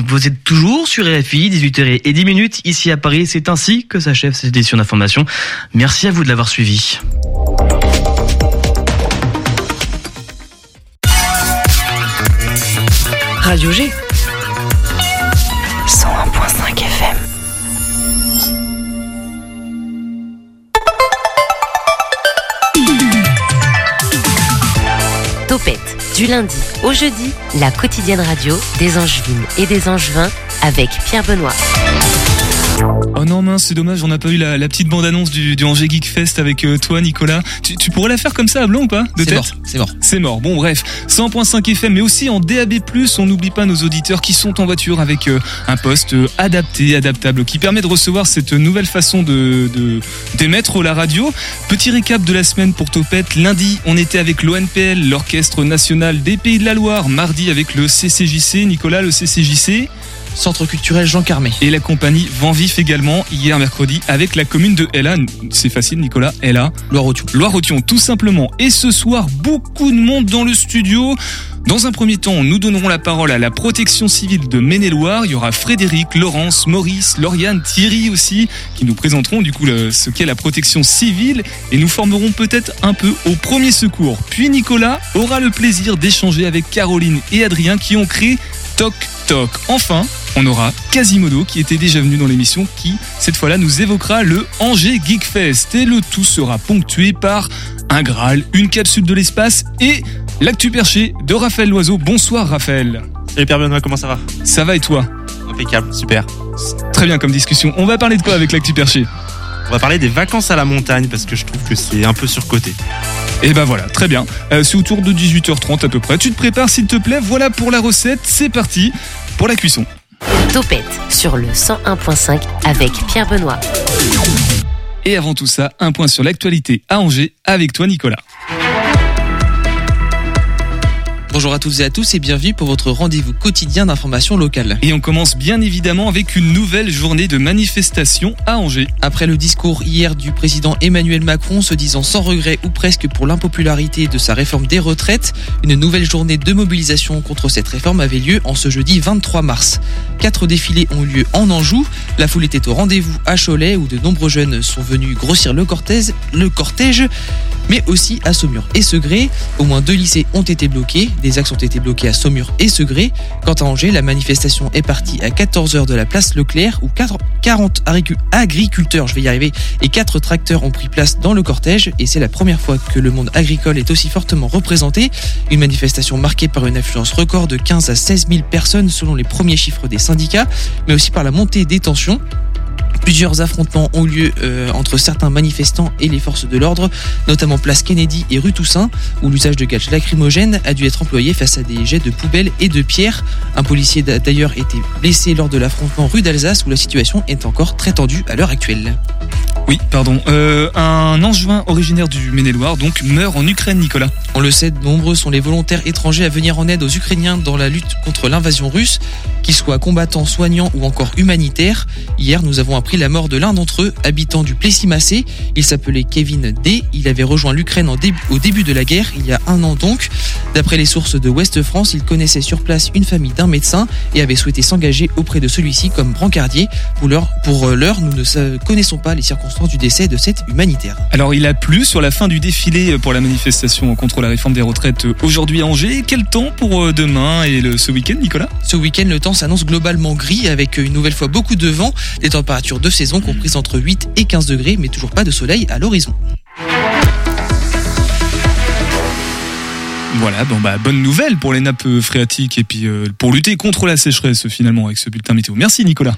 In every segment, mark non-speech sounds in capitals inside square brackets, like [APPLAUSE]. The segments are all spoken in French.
vous êtes toujours sur RFI, 18h et 10 minutes ici à Paris. C'est ainsi que s'achève cette édition d'information. Merci à vous de l'avoir suivi. Radio G. 101.5 FM. Topette, du lundi au jeudi, la quotidienne radio des Angevines et des Angevins avec Pierre Benoît. Oh non mince, c'est dommage, on n'a pas eu la, la petite bande-annonce du, du Angers Geek Fest avec euh, toi Nicolas. Tu, tu pourrais la faire comme ça à blanc ou pas de C'est tête mort, c'est mort. C'est mort. Bon bref, 100.5 FM mais aussi en DAB+, on n'oublie pas nos auditeurs qui sont en voiture avec euh, un poste euh, adapté, adaptable qui permet de recevoir cette nouvelle façon de de- d'émettre la radio. Petit récap de la semaine pour Topette. Lundi, on était avec l'ONPL, l'Orchestre National des Pays de la Loire. Mardi avec le CCJC, Nicolas le CCJC. Centre culturel Jean Carmé. Et la compagnie Vent Vif également, hier mercredi, avec la commune de Ella. C'est facile, Nicolas, Ella. Loire-Othion. Loire-Othion, tout simplement. Et ce soir, beaucoup de monde dans le studio. Dans un premier temps, nous donnerons la parole à la protection civile de Maine-et-Loire. Il y aura Frédéric, Laurence, Maurice, Lauriane, Thierry aussi, qui nous présenteront du coup ce qu'est la protection civile et nous formerons peut-être un peu au premier secours. Puis Nicolas aura le plaisir d'échanger avec Caroline et Adrien qui ont créé Toc Toc. Enfin, on aura Quasimodo qui était déjà venu dans l'émission qui, cette fois-là, nous évoquera le Angers Geek Fest. Et le tout sera ponctué par un Graal, une capsule de l'espace et l'actu perché de Raphaël Loiseau. Bonsoir Raphaël. Salut Pierre Benoît, comment ça va? Ça va et toi? Impeccable, super. Très bien comme discussion. On va parler de quoi avec l'actu perché? On va parler des vacances à la montagne parce que je trouve que c'est un peu surcoté. Et ben voilà, très bien. Euh, c'est autour de 18h30 à peu près. Tu te prépares s'il te plaît. Voilà pour la recette. C'est parti pour la cuisson. Topette sur le 101.5 avec Pierre Benoît. Et avant tout ça, un point sur l'actualité à Angers avec toi Nicolas. Bonjour à toutes et à tous et bienvenue pour votre rendez-vous quotidien d'information locale. Et on commence bien évidemment avec une nouvelle journée de manifestation à Angers. Après le discours hier du président Emmanuel Macron se disant sans regret ou presque pour l'impopularité de sa réforme des retraites, une nouvelle journée de mobilisation contre cette réforme avait lieu en ce jeudi 23 mars. Quatre défilés ont eu lieu en Anjou, la foule était au rendez-vous à Cholet où de nombreux jeunes sont venus grossir le cortège, le cortège mais aussi à Saumur et Segré. Au moins deux lycées ont été bloqués, des axes ont été bloqués à Saumur et Segré. Quant à Angers, la manifestation est partie à 14h de la place Leclerc où 40 agricu- agriculteurs, je vais y arriver, et 4 tracteurs ont pris place dans le cortège et c'est la première fois que le monde agricole est aussi fortement représenté. Une manifestation marquée par une affluence record de 15 à 16 000 personnes selon les premiers chiffres des syndicats, mais aussi par la montée des tensions. Plusieurs affrontements ont lieu euh, entre certains manifestants et les forces de l'ordre, notamment place Kennedy et rue Toussaint, où l'usage de gaz lacrymogènes a dû être employé face à des jets de poubelles et de pierres. Un policier a d'ailleurs été blessé lors de l'affrontement rue d'Alsace, où la situation est encore très tendue à l'heure actuelle. Oui, pardon. Euh, un angevin originaire du Maine-et-Loire donc meurt en Ukraine, Nicolas. On le sait, nombreux sont les volontaires étrangers à venir en aide aux Ukrainiens dans la lutte contre l'invasion russe, qu'ils soient combattants, soignants ou encore humanitaires. Hier, nous avons appris la mort de l'un d'entre eux, habitant du Plessis-Massé. Il s'appelait Kevin D. Il avait rejoint l'Ukraine au début de la guerre, il y a un an donc. D'après les sources de Ouest France, il connaissait sur place une famille d'un médecin et avait souhaité s'engager auprès de celui-ci comme brancardier. Pour l'heure, pour euh, l'heure, nous ne connaissons pas les circonstances du décès de cet humanitaire. Alors il a plu sur la fin du défilé pour la manifestation contre la réforme des retraites euh, aujourd'hui à Angers. Quel temps pour euh, demain et le- ce week-end, Nicolas? Ce week-end, le temps s'annonce globalement gris avec une nouvelle fois beaucoup de vent, des températures de saison comprises entre 8 et 15 degrés, mais toujours pas de soleil à l'horizon. Voilà, bon bah bonne nouvelle pour les nappes phréatiques et puis euh, pour lutter contre la sécheresse finalement avec ce bulletin météo. Merci Nicolas.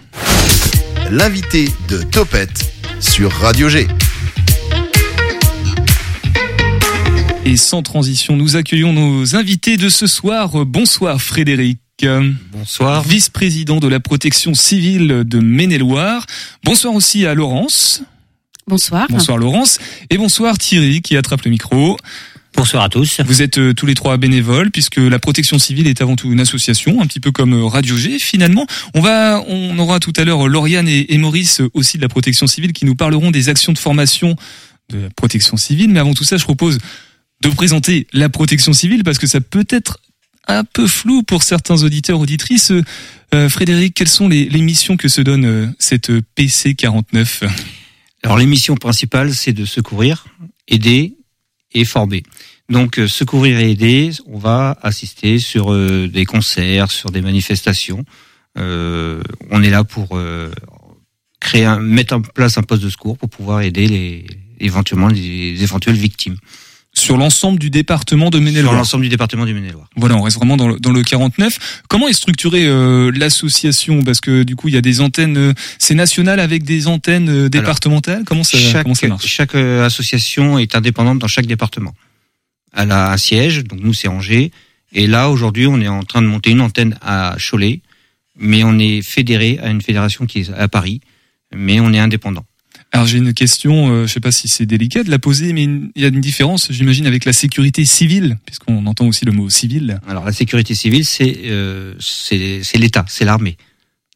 L'invité de Topette sur Radio G. Et sans transition, nous accueillons nos invités de ce soir. Bonsoir Frédéric. Euh, Bonsoir. Vice-président de la protection civile de Maine-et-Loire. Bonsoir aussi à Laurence. Bonsoir. Bonsoir Laurence. Et bonsoir Thierry qui attrape le micro. Bonsoir à tous. Vous êtes euh, tous les trois bénévoles puisque la protection civile est avant tout une association, un petit peu comme euh, Radio G. Finalement, on va, on aura tout à l'heure Lauriane et, et Maurice euh, aussi de la protection civile qui nous parleront des actions de formation de la protection civile. Mais avant tout ça, je propose de présenter la protection civile parce que ça peut être un peu flou pour certains auditeurs auditrices. Euh, Frédéric, quelles sont les, missions que se donne euh, cette PC 49 Alors les missions principales, c'est de secourir, aider et former. Donc euh, secourir et aider, on va assister sur des concerts, sur des manifestations. On est là pour créer, un, mettre en place un poste de secours pour pouvoir aider les éventuellement les éventuelles victimes sur l'ensemble du département de Maine-et-Loire. Sur l'ensemble du département du Maine-et-Loire. Voilà, on reste vraiment dans le, dans le 49. Comment est structurée euh, l'association? Parce que du coup, il y a des antennes, euh, c'est national avec des antennes euh, départementales. comment ça, chaque, comment ça marche? Chaque association est indépendante dans chaque département. Elle a un siège, donc nous c'est Angers. Et là, aujourd'hui, on est en train de monter une antenne à Cholet, mais on est fédéré à une fédération qui est à Paris, mais on est indépendant. Alors j'ai une question, euh, je sais pas si c'est délicat de la poser, mais il y a une différence, j'imagine, avec la sécurité civile, puisqu'on entend aussi le mot civil. Alors la sécurité civile, c'est euh, c'est l'État, c'est l'armée.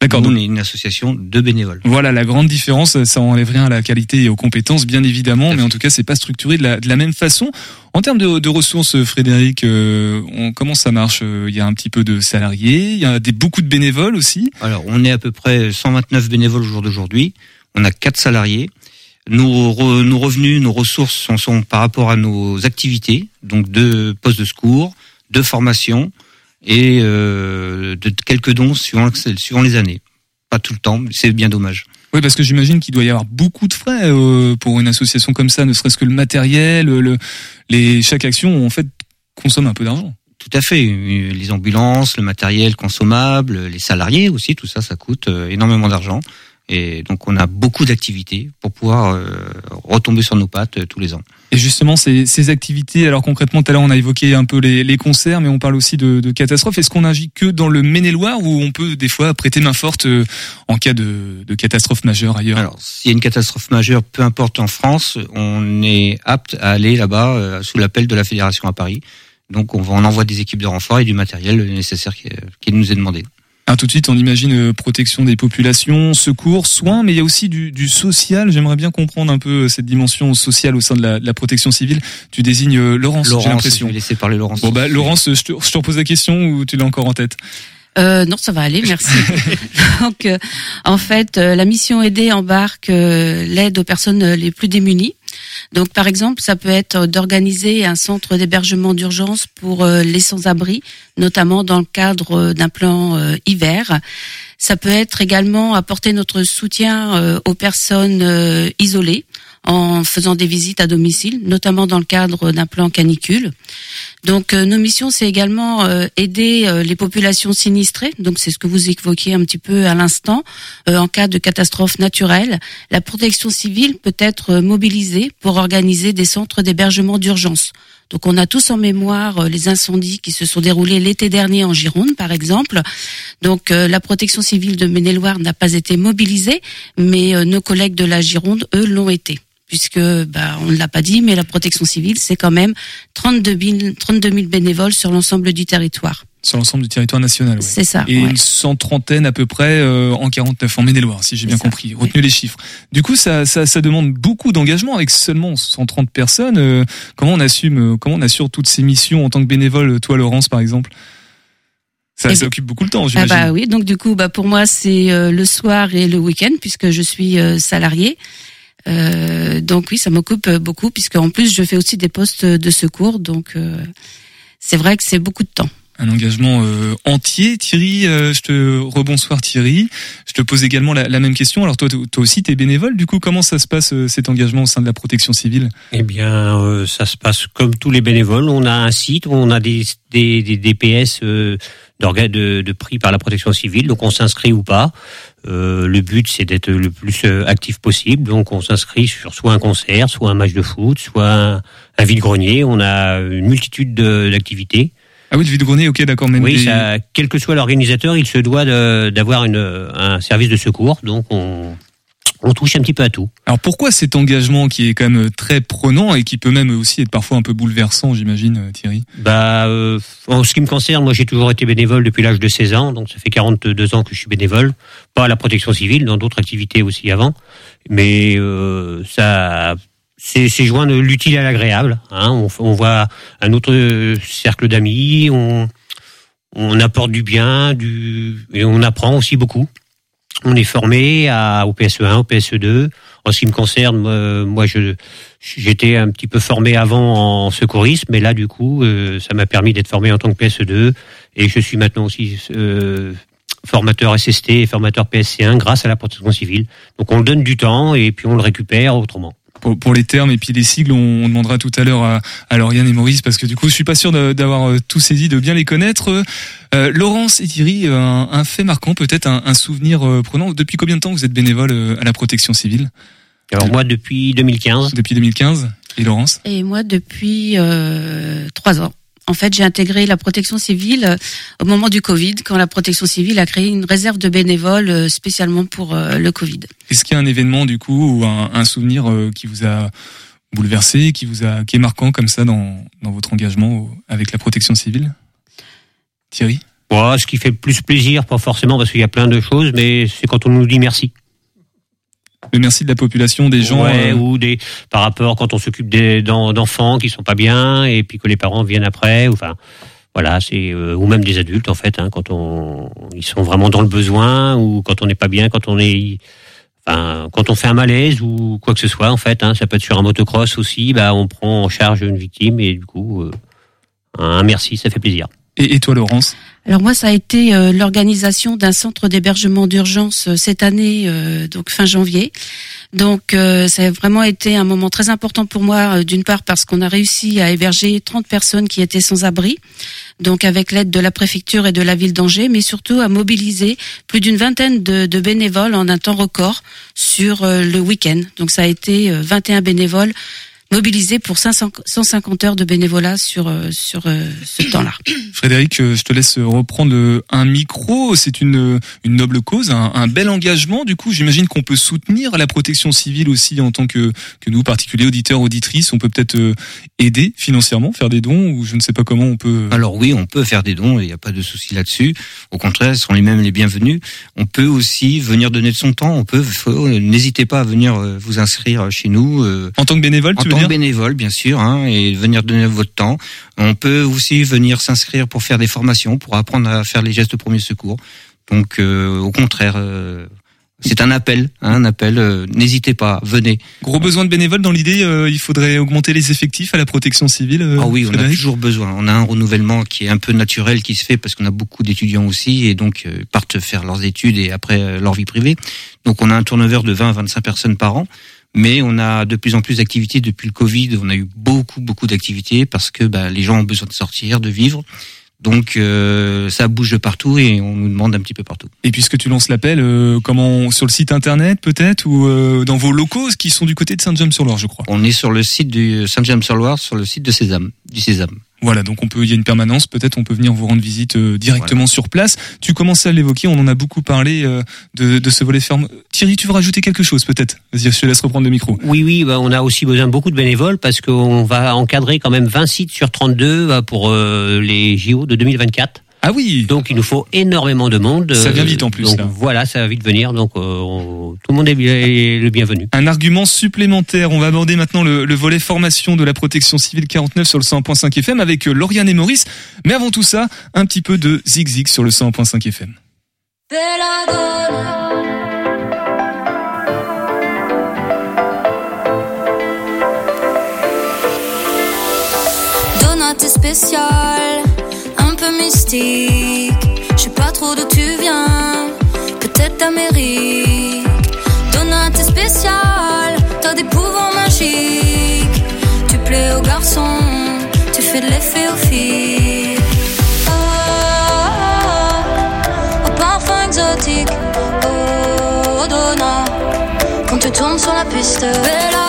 D'accord. Nous, on est une association de bénévoles. Voilà la grande différence. Ça enlève rien à la qualité et aux compétences, bien évidemment, mais en tout cas, c'est pas structuré de la, de la même façon. En termes de, de ressources, Frédéric, euh, on, comment ça marche? Il y a un petit peu de salariés, il y a des, beaucoup de bénévoles aussi. Alors, on est à peu près 129 bénévoles au jour d'aujourd'hui. On a quatre salariés. Nos, nos revenus, nos ressources sont, sont, par rapport à nos activités, donc de postes de secours, de formation et euh, de quelques dons suivant, suivant les années. Pas tout le temps, c'est bien dommage. Oui, parce que j'imagine qu'il doit y avoir beaucoup de frais euh, pour une association comme ça, ne serait-ce que le matériel, le, les, chaque action en fait consomme un peu d'argent. Tout à fait. Les ambulances, le matériel consommable, les salariés aussi, tout ça, ça coûte euh, énormément d'argent. Et donc on a beaucoup d'activités pour pouvoir euh, retomber sur nos pattes euh, tous les ans. Et justement, ces, ces activités, alors concrètement, tout à l'heure on a évoqué un peu les, les, concerts, mais on parle aussi de, de catastrophes. Est-ce qu'on agit que dans le Maine-et-Loire ou on peut des fois prêter main forte euh, en cas de, de catastrophe majeure ailleurs? Alors, s'il y a une catastrophe majeure, peu importe en France, on est apte à aller là-bas sous l'appel de la fédération à Paris. Donc on, on envoie des équipes de renfort et du matériel nécessaire qui, qui nous est demandé. Ah, tout de suite, on imagine euh, protection des populations, secours, soins, mais il y a aussi du, du social. J'aimerais bien comprendre un peu euh, cette dimension sociale au sein de la, de la protection civile. Tu désignes euh, Laurence, Laurence j'ai l'impression. Je vais laisser parler Laurence. Bon bah Laurence, je te, je te repose la question ou tu l'as encore en tête euh, non, ça va aller, merci. [LAUGHS] Donc, euh, en fait, euh, la mission aidée embarque l'aide aux personnes les plus démunies. Donc, par exemple, ça peut être d'organiser un centre d'hébergement d'urgence pour les sans-abri, notamment dans le cadre d'un plan hiver. Ça peut être également apporter notre soutien aux personnes isolées en faisant des visites à domicile, notamment dans le cadre d'un plan canicule. Donc euh, nos missions, c'est également euh, aider euh, les populations sinistrées. Donc c'est ce que vous évoquiez un petit peu à l'instant. en cas de catastrophe naturelle, la protection civile peut être mobilisée pour organiser des centres d'hébergement d'urgence. Donc on a tous en mémoire les incendies qui se sont déroulés l'été dernier en Gironde, par exemple. Donc la protection civile de Maine-et-Loire n'a pas été mobilisée, mais nos collègues de la Gironde, eux, l'ont été puisque bah, on ne l'a pas dit, mais la protection civile, c'est quand même 32 000, 32 000 bénévoles sur l'ensemble du territoire. Sur l'ensemble du territoire national. Ouais. C'est ça. Et ouais. une cent trentaine à peu près euh, en 49 en Maine-et-Loire, si j'ai bien ça, compris. Retenez les chiffres. Du coup, ça, ça, ça demande beaucoup d'engagement avec seulement 130 personnes. Euh, comment on assume, euh, comment on assure toutes ces missions en tant que bénévole, toi, Laurence, par exemple? Ça, ça occupe beaucoup le temps, j'imagine. Ah bah oui, donc du coup, bah pour moi, c'est euh, le soir et le week-end puisque je suis euh, salarié. Euh, donc oui, ça m'occupe beaucoup puisque en plus je fais aussi des postes de secours, donc euh, c'est vrai que c'est beaucoup de temps. Un engagement euh, entier, Thierry. euh, je te rebonsoir Thierry. Je te pose également la, même question. Alors toi, toi aussi, t'es bénévole. Du coup, comment ça se passe euh, cet engagement au sein de la protection civile? Eh bien, euh, ça se passe comme tous les bénévoles. On a un site, on a des des, des DPS euh, de, de prix par la protection civile, donc on s'inscrit ou pas. Euh, le but, c'est d'être le plus euh, actif possible. Donc, on s'inscrit sur soit un concert, soit un match de foot, soit un vide-grenier. On a une multitude d'activités. Ah oui, le vide-grenier, ok, d'accord. Oui, des- ça, quel que soit l'organisateur, il se doit de- d'avoir un service de secours. Donc, on, on touche un petit peu à tout. Alors pourquoi cet engagement qui est quand même très prenant et qui peut même aussi être parfois un peu bouleversant, j'imagine, euh, Thierry? Bah, euh, en ce qui me concerne, moi j'ai toujours été bénévole depuis l'âge de 16 ans, donc ça fait 42 ans que je suis bénévole, pas à la protection civile, dans d'autres activités aussi avant, mais euh, ça, c'est joindre l'utile à l'agréable. Hein, on, on voit un autre cercle d'amis, on, on apporte du bien, du et on apprend aussi beaucoup. On est formé à, au PSE1, au PSE2. En ce qui me concerne, moi, moi, je j'étais un petit peu formé avant en secourisme, mais là, du coup, euh, ça m'a permis d'être formé en tant que PSE2 et je suis maintenant aussi euh, formateur SST et formateur PSC1 grâce à la protection civile. Donc on donne du temps et puis on le récupère autrement. Pour, pour les termes et puis les sigles, on, on demandera tout à l'heure à, à Lauriane et Maurice parce que du coup, je suis pas sûr d'avoir euh, tout saisi, de bien les connaître. Euh, Laurence et Thierry, euh, un, un fait marquant, peut-être un, un souvenir euh, prenant. Depuis combien de temps vous êtes bénévole à la protection civile? Alors moi, depuis 2015. Depuis 2015. Et Laurence? Et moi, depuis euh, trois ans. En fait, j'ai intégré la protection civile euh, au moment du Covid, quand la protection civile a créé une réserve de bénévoles euh, spécialement pour euh, le Covid. Est-ce qu'il y a un événement du coup ou un, un souvenir qui vous a bouleversé, qui vous a qui est marquant comme ça dans, dans votre engagement avec la protection civile? Thierry? Ce qui fait plus plaisir, pas forcément parce qu'il y a plein de choses, mais c'est quand on nous dit merci. Le merci de la population, des gens. Ouais, euh, ou des par rapport quand on s'occupe d'enfants qui sont pas bien et puis que les parents viennent après. ou Enfin, voilà, c'est euh, ou même des adultes en fait, hein, quand on ils sont vraiment dans le besoin ou quand on n'est pas bien, quand on est Enfin, quand on fait un malaise ou quoi que ce soit, en fait, hein, ça peut être sur un motocross aussi, bah, on prend en charge une victime et du coup, euh, un merci, ça fait plaisir. Et, toi, Laurence Alors moi, ça a été euh, l'organisation d'un centre d'hébergement d'urgence euh, cette année, euh, donc fin janvier. Donc euh, ça a vraiment été un moment très important pour moi, euh, d'une part parce qu'on a réussi à héberger 30 personnes qui étaient sans abri, donc avec l'aide de la préfecture et de la ville d'Angers, mais surtout à mobiliser plus d'une vingtaine de, de bénévoles en un temps record sur le week-end. Donc ça a été euh, 21 bénévoles mobilisés pour 500 150 heures de bénévolat sur euh, sur euh, ce temps-là. [COUGHS] Frédéric, euh, je te laisse reprendre un micro. C'est une, une noble cause, un, un bel engagement. Du coup, j'imagine qu'on peut soutenir la protection civile aussi en tant que, que nous, particuliers auditeurs, auditrices. On peut peut-être euh, aider financièrement, faire des dons ou je ne sais pas comment on peut. Alors oui, on peut faire des dons, il n'y a pas de souci là-dessus. Au contraire, ce sont les mêmes les bienvenus. On peut aussi venir donner de son temps. On peut, n'hésitez pas à venir euh, vous inscrire chez nous. euh, En tant que bénévole, en tu veux dire bénévole, bien sûr, hein, et venir donner votre temps. On peut aussi venir s'inscrire pour faire des formations, pour apprendre à faire les gestes de premier secours. Donc, euh, au contraire, euh, c'est un appel, hein, un appel. euh, N'hésitez pas, venez. Gros besoin de bénévoles dans l'idée, euh, il faudrait augmenter les effectifs à la protection civile. euh, Ah oui, on a toujours besoin. On a un renouvellement qui est un peu naturel qui se fait parce qu'on a beaucoup d'étudiants aussi et donc euh, partent faire leurs études et après leur vie privée. Donc on a un turnover de 20 à 25 personnes par an. Mais on a de plus en plus d'activités depuis le Covid. On a eu beaucoup, beaucoup d'activités parce que bah, les gens ont besoin de sortir, de vivre. Donc euh, ça bouge de partout et on nous demande un petit peu partout. Et puisque tu lances l'appel, euh, comment sur le site internet peut-être ou euh, dans vos locaux qui sont du côté de Saint-James-sur-Loire, je crois? On est sur le site du Saint-James-sur-Loire, sur le site de Sésame, du Sésame. Voilà, donc on peut, il y a une permanence, peut-être on peut venir vous rendre visite euh, directement sur place. Tu commençais à l'évoquer, on en a beaucoup parlé euh, de, de ce volet ferme. Thierry, tu veux rajouter quelque chose peut-être? Vas-y, je te laisse reprendre le micro. Oui, oui, bah, on a aussi besoin de beaucoup de bénévoles parce qu'on va encadrer quand même 20 sites sur 32 bah, pour euh, les JO de 2024. Ah oui Donc il nous faut énormément de monde. Ça vient euh, vite en plus, Donc là. voilà, ça va vite venir. Donc euh, on- tout le monde est, bien- est le bienvenu. Un argument supplémentaire. On va aborder maintenant le, le volet formation de la protection civile 49 sur le 100.5 FM avec euh, Lauriane et Maurice. Mais avant tout ça, un petit peu de zig zig sur le 100.5 FM. Mystique. Je sais pas trop d'où tu viens, peut-être d'Amérique. Donna, t'es spécial, t'as des pouvoirs magiques. Tu plais aux garçons, tu fais de l'effet aux filles. Ah, au parfum exotique. Oh, Donna, quand tu tournes sur la piste. Bella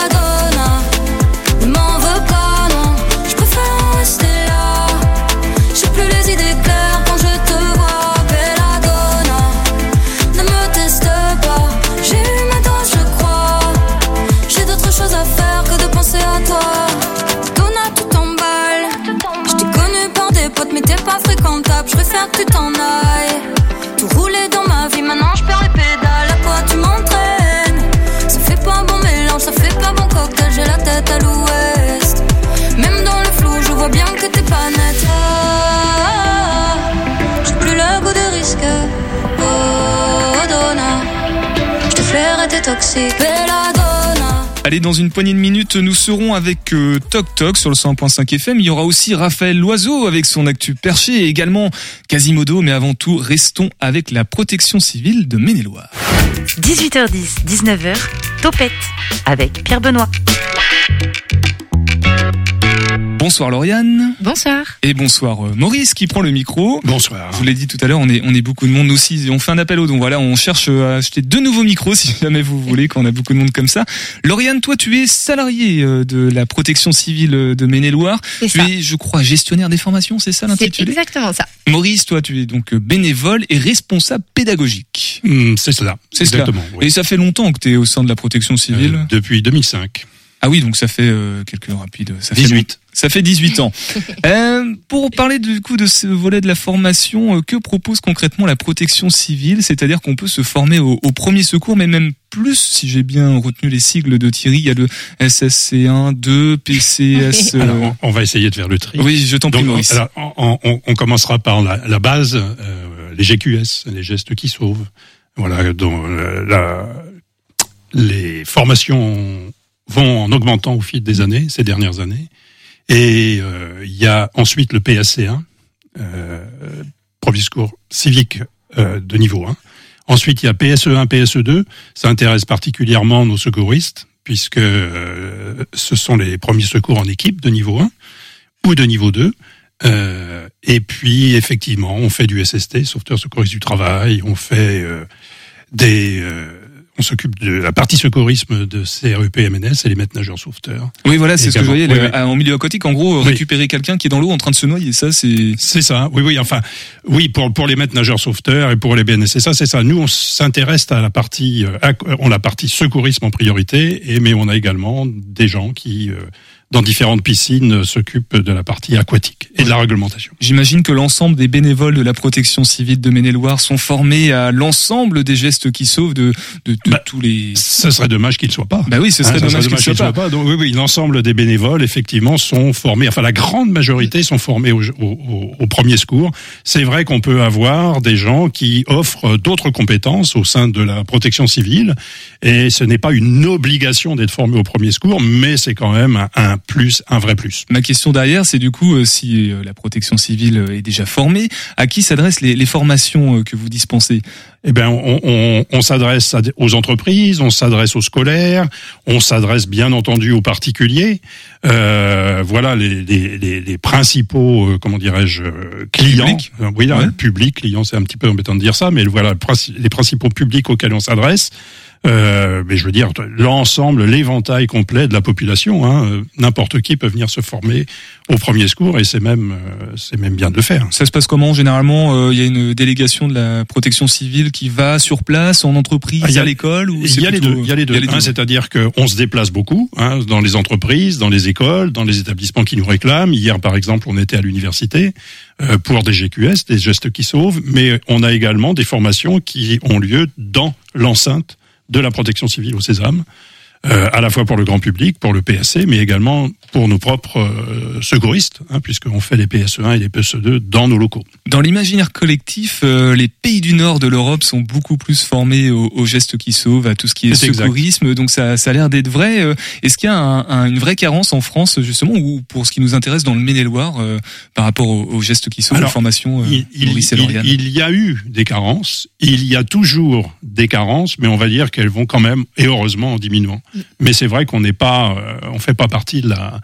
Allez, dans une poignée de minutes, nous serons avec euh, Toc Toc sur le 100.5 FM. Il y aura aussi Raphaël Loiseau avec son actu perché et également Quasimodo. Mais avant tout, restons avec la protection civile de Maine-et-Loire. 18h10, 19h, Topette avec Pierre Benoît. Bonsoir Lauriane. Bonsoir. Et bonsoir euh, Maurice qui prend le micro. Bonsoir. Je vous l'ai dit tout à l'heure, on est, on est beaucoup de monde nous aussi. On fait un appel au don. Voilà, on cherche euh, à acheter deux nouveaux micros [LAUGHS] si jamais vous voulez, quand on a beaucoup de monde comme ça. Lauriane, toi, tu es salarié euh, de la protection civile de Maine-et-Loire. C'est Tu ça. es, je crois, gestionnaire des formations, c'est ça C'est l'intitulé? exactement ça. Maurice, toi, tu es donc bénévole et responsable pédagogique. Hmm, c'est cela. C'est cela. Exactement. oui. Et ça fait longtemps que tu es au sein de la protection civile? Euh, depuis 2005. Ah oui, donc ça fait euh, quelques rapides. Ça fait 18. Ça fait 18 ans. [LAUGHS] Euh, pour parler du coup de ce volet de la formation, euh, que propose concrètement la protection civile? C'est-à-dire qu'on peut se former au, au premier secours, mais même plus, si j'ai bien retenu les sigles de Thierry, il y a le SSC1, 2, PCS. euh, Alors, on, on va essayer de faire le tri. Oui, je t'en prie, Maurice. alors, on, on- on commencera par la, la base, euh, les GQS, les gestes qui sauvent. Voilà, dont euh, la- les formations vont en augmentant au fil des années, ces dernières années. Et euh, il y a ensuite le PSC1, euh, premier secours civique euh, de niveau 1. Ensuite, il y a PSE1, PSE2. Ça intéresse particulièrement nos secouristes, puisque euh, ce sont les premiers secours en équipe de niveau 1 ou de niveau 2. Euh, et puis, effectivement, on fait du SST, sauveteur secouriste du travail. On fait euh, des... on s'occupe de la partie secourisme de CRUP MNS et les maîtres nageurs sauveteurs. Oui, voilà, c'est ce que je voyais Oui, en milieu aquatique. En gros, Oui. récupérer quelqu'un qui est dans l'eau en train de se noyer, ça, c'est. C'est ça, oui, oui, enfin, oui, pour, pour les maîtres nageurs sauveteurs et pour les BNSSA, c'est ça. Nous, on s'intéresse à la partie, euh, à- on la partie secourisme en priorité, et, mais on a également des gens qui, euh, dans différentes piscines, euh, s'occupent de la partie aquatique et de la réglementation. J'imagine que l'ensemble des bénévoles de la protection civile de Maine-et-Loire sont formés à l'ensemble des gestes qui sauvent de, de, de tous les. Ce serait dommage qu'ils ne soient pas. Bah oui, ce serait Hein, ça dommage qu'ils ne soient pas. Donc, oui, oui, l'ensemble des bénévoles, effectivement, sont formés, enfin, la grande majorité sont formés au, au, au- au premier secours. C'est vrai qu'on peut avoir des gens qui offrent d'autres compétences au sein de la protection civile, et ce n'est pas une obligation d'être formé au premier secours, mais c'est quand même un, un plus, un vrai plus. Ma question derrière, c'est du coup, euh, si euh, la protection civile euh, est déjà formée, à qui s'adressent les, les formations que vous dispensez? Eh ben, on, on, on s'adresse aux entreprises, on s'adresse aux scolaires, on s'adresse bien entendu aux particuliers. Euh, voilà les, les, les, les principaux, euh, comment dirais-je, clients. Public. Oui, là, Ouais. public, client, c'est un petit peu embêtant de dire ça, mais voilà les principaux publics auxquels on s'adresse. Euh, mais je veux dire l'ensemble, l'éventail complet de la population. Hein, euh, N'importe qui peut venir se former au premier secours et c'est même, euh, c'est même bien de le faire. Ça se passe comment Généralement, il y a une délégation de la protection civile qui va sur place, en entreprise, Ah, y a- à l'école ou Il y a les deux. Il y a les deux. Hein, C'est-à-dire qu'on se déplace beaucoup hein, dans les entreprises, dans les écoles, dans les établissements qui nous réclament. Hier, par exemple, on était à l'université pour des GQS, des gestes qui sauvent, mais on a également des formations qui ont lieu dans l'enceinte de la protection civile au Sésame. Euh, à la fois pour le grand public, pour le PSC, mais également pour nos propres euh, secouristes, hein, puisqu'on fait les PSE1 et les PSE2 dans nos locaux. Dans l'imaginaire collectif, euh, les pays du nord de l'Europe sont beaucoup plus formés aux, aux gestes qui sauvent, à tout ce qui est exact. secourisme. Donc ça, ça a l'air d'être vrai. Euh, Est-ce qu'il y a un- un- une vraie carence en France justement, ou pour ce qui nous intéresse dans le Maine-et-Loire, euh, par rapport aux, aux gestes qui sauvent, aux formations euh, il, il- il- il y a eu des carences, il y a toujours des carences, mais on va dire qu'elles vont quand même, et heureusement, en diminuant. Mais c'est vrai qu'on n'est pas, euh, on fait pas partie de la,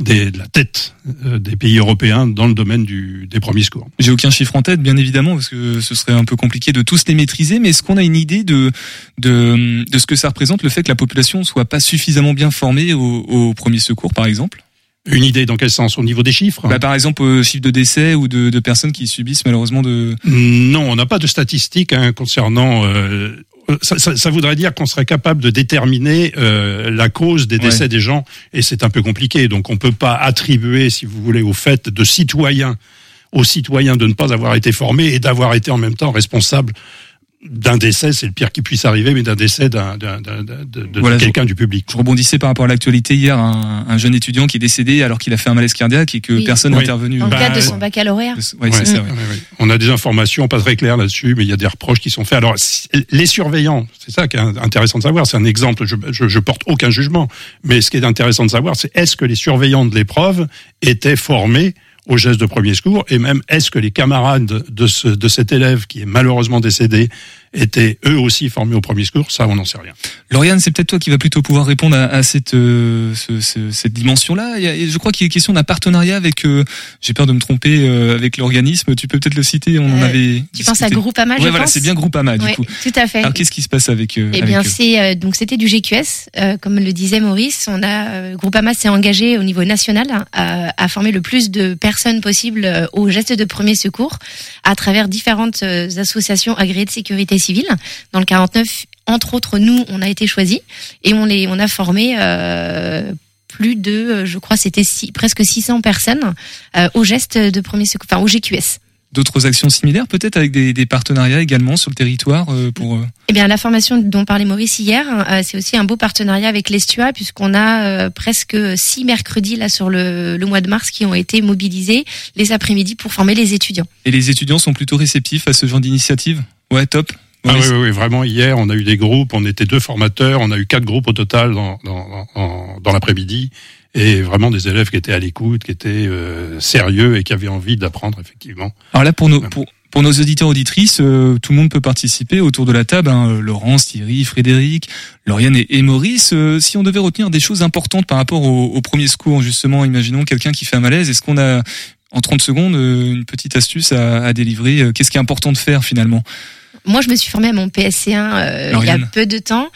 des- de la tête euh, des pays européens dans le domaine du, des premiers secours. J'ai aucun chiffre en tête, bien évidemment, parce que ce serait un peu compliqué de tous les maîtriser. Mais est-ce qu'on a une idée de, de de ce que ça représente le fait que la population soit pas suffisamment bien formée au, au premier secours, par exemple? Une idée dans quel sens? Au niveau des chiffres? Bah, Par exemple, euh, chiffre de décès ou de, de personnes qui subissent malheureusement de. Non, on n'a pas de statistiques hein, concernant. euh, ça, ça- ça voudrait dire qu'on serait capable de déterminer euh, la cause des décès Ouais. des gens, et c'est un peu compliqué. Donc, on peut pas attribuer, si vous voulez, au fait de citoyens, aux citoyens de ne pas avoir été formés et d'avoir été en même temps responsables d'un décès, c'est le pire qui puisse arriver, mais d'un décès d'un, d'un, d'un- d'un- de, quelqu'un du public. Je rebondissais par rapport à l'actualité hier, un, un jeune étudiant qui est décédé alors qu'il a fait un malaise cardiaque et que Oui. personne n'est Oui. intervenu. Dans le Bah, cadre de euh, son baccalauréat. Ouais, c'est ça, ouais. Ouais, ouais. On a des informations pas très claires là-dessus, mais il y a des reproches qui sont faits. Alors, si- les surveillants, c'est ça qui est intéressant de savoir. C'est un exemple. Je, je, je porte aucun jugement, mais ce qui est intéressant de savoir, c'est est-ce que les surveillants de l'épreuve étaient formés aux gestes de premier secours et même est-ce que les camarades de, de cet élève qui est malheureusement décédé étaient eux aussi formés au premier secours Ça, on n'en sait rien. Lauriane, c'est peut-être toi qui va plutôt pouvoir répondre à, à cette euh, ce- ce- cette dimension-là. Je crois qu'il est question d'un partenariat avec. euh, J'ai peur de me tromper euh, avec l'organisme. Tu peux peut-être le citer. On en Euh, avait. Tu penses à. Groupama, je Ouais, voilà, pense c'est bien Groupama du Oui, coup. tout à fait. Alors qu'est-ce qui se passe avec euh, Eh avec bien, c'est euh, donc c'était du GQS, euh, comme le disait Maurice. On a euh, Groupama s'est engagé au niveau national hein, à, à former le plus de personnes possible euh, aux gestes de premier secours à travers différentes euh, associations agréées de sécurité civile. Dans le 49, entre autres, nous, on a été choisis et on les on a formé. euh, plus de, euh, je crois, c'était presque 600 personnes euh, aux gestes de premier secours, enfin au GQS. D'autres actions similaires, peut-être avec des, des partenariats également sur le territoire euh, pour. Eh bien, la formation dont parlait Maurice hier, euh, c'est aussi un beau partenariat avec l'Estua, puisqu'on a presque six mercredis là sur le, le mois de mars qui ont été mobilisés les après-midi pour former les étudiants. Et les étudiants sont plutôt réceptifs à ce genre d'initiative? Ouais, top. Ah oui, oui, oui, vraiment. Hier, on a eu des groupes. On était deux formateurs. On a eu quatre groupes au total dans, dans, dans, dans l'après-midi. Et vraiment des élèves qui étaient à l'écoute, qui étaient euh, sérieux et qui avaient envie d'apprendre, effectivement. Alors là, pour nos, pour, pour nos auditeurs auditrices, euh, tout le monde peut participer autour de la table. Hein, euh, Laurence, Thierry, Frédéric, Lauriane et, et Maurice. Euh, si on devait retenir des choses importantes par rapport au, au premier secours, justement, imaginons quelqu'un qui fait un malaise. Est-ce qu'on a, en 30 secondes, euh, une petite astuce à, à délivrer Euh, Qu'est-ce qui est important de faire finalement? Moi, je me suis formée à mon PSC1 euh, il y a peu de temps.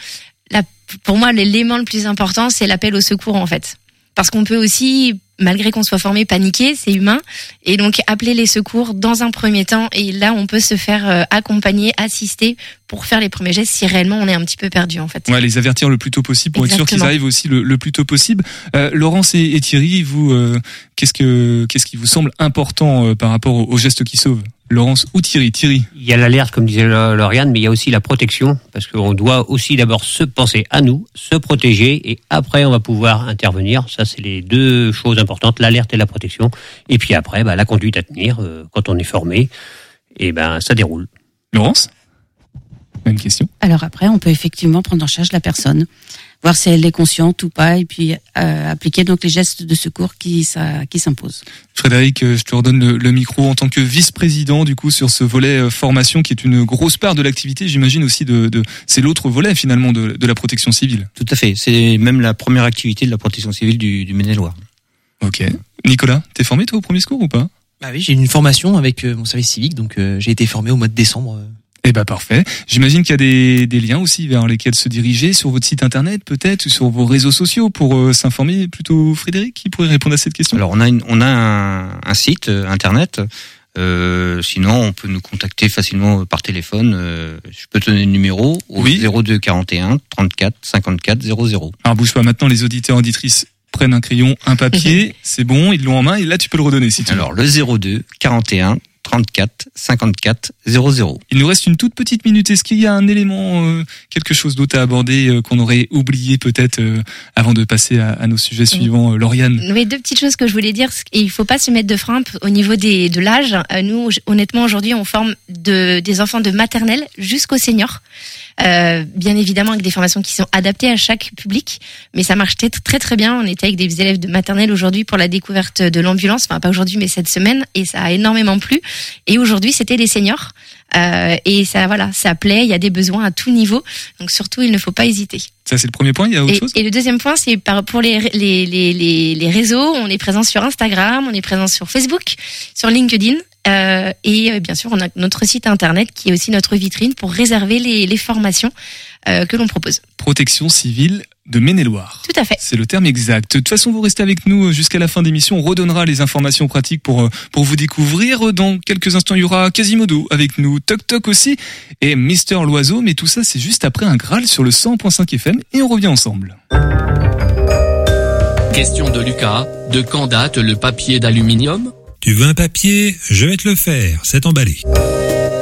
La, pour moi, l'élément le plus important, c'est l'appel au secours, en fait. Parce qu'on peut aussi, malgré qu'on soit formé, paniquer, c'est humain. Et donc, appeler les secours dans un premier temps. Et là, on peut se faire euh, accompagner, assister pour faire les premiers gestes si réellement on est un petit peu perdu, en fait. Ouais, les avertir le plus tôt possible pour être sûr qu'ils arrivent aussi le, le plus tôt possible. Euh, Laurence et, et Thierry, vous, euh, qu'est-ce que qu'est-ce qui vous semble important euh, par rapport aux, aux gestes qui sauvent Laurence ou Thierry Thierry? Il y a l'alerte, comme disait Lauriane, mais il y a aussi la protection, parce qu'on doit aussi d'abord se penser à nous, se protéger, et après on va pouvoir intervenir. Ça, c'est les deux choses importantes, l'alerte et la protection. Et puis après, bah, la conduite à tenir, euh, quand on est formé, et ben ça déroule. Laurence? Même question? Alors après, on peut effectivement prendre en charge la personne, voir si elle est consciente ou pas, et puis euh, appliquer donc les gestes de secours qui, ça, qui s'imposent. Frédéric, euh, je te redonne le, le micro en tant que vice-président du coup sur ce volet euh, formation qui est une grosse part de l'activité, j'imagine aussi de, de c'est l'autre volet finalement de, de la protection civile. Tout à fait. C'est même la première activité de la protection civile du, du Maine-et-Loire. Ok. Nicolas, t'es formé toi au premier secours ou pas? Bah oui, j'ai une formation avec mon service civique, donc euh, j'ai été formé au mois de décembre. Eh ben parfait. J'imagine qu'il y a des, des liens aussi vers lesquels se diriger sur votre site internet peut-être ou sur vos réseaux sociaux pour euh, s'informer. Plutôt Frédéric qui pourrait répondre à cette question? Alors on a une, on a un, un site euh, internet. Euh, sinon, on peut nous contacter facilement par téléphone. Euh, je peux te donner le numéro au Oui. 02 41 34 54 00. Alors bouge pas maintenant, les auditeurs auditrices prennent un crayon, un papier, [LAUGHS] c'est bon, ils l'ont en main et là tu peux le redonner si tu veux. Alors le 02 41 34 54 00. Il nous reste une toute petite minute. Est-ce qu'il y a un élément, euh, quelque chose d'autre à aborder euh, qu'on aurait oublié peut-être euh, avant de passer à, à nos sujets suivants, euh, Lauriane? Oui, deux petites choses que je voulais dire. Et il faut pas se mettre de frein au niveau des, de l'âge. Euh, Nous, honnêtement, aujourd'hui, on forme de, des enfants de maternelle jusqu'aux seniors. Euh, bien évidemment avec des formations qui sont adaptées à chaque public, mais ça marche très très très bien. On était avec des élèves de maternelle aujourd'hui pour la découverte de l'ambulance, enfin pas aujourd'hui mais cette semaine, et ça a énormément plu. Et aujourd'hui c'était des seniors, euh, et ça voilà, ça plaît. Il y a des besoins à tout niveau, donc surtout il ne faut pas hésiter. Ça c'est le premier point. Il y a autre Et, chose? et le deuxième point, c'est pour les, les, les, les, les réseaux. On est présent sur Instagram, on est présent sur Facebook, sur LinkedIn. Euh, et euh, bien sûr, on a notre site internet qui est aussi notre vitrine pour réserver les, les formations euh, que l'on propose. Protection civile de Maine-et-Loire. Tout à fait. C'est le terme exact. De toute façon, vous restez avec nous euh, jusqu'à la fin d'émission. On redonnera les informations pratiques pour euh, pour vous découvrir. Dans quelques instants, il y aura Quasimodo avec nous, Toc Toc aussi et Mister Loiseau. Mais tout ça, c'est juste après un Graal sur le 100.5 FM et on revient ensemble. Question de Lucas. De quand date le papier d'aluminium? Tu veux un papier Je vais te le faire, c'est emballé.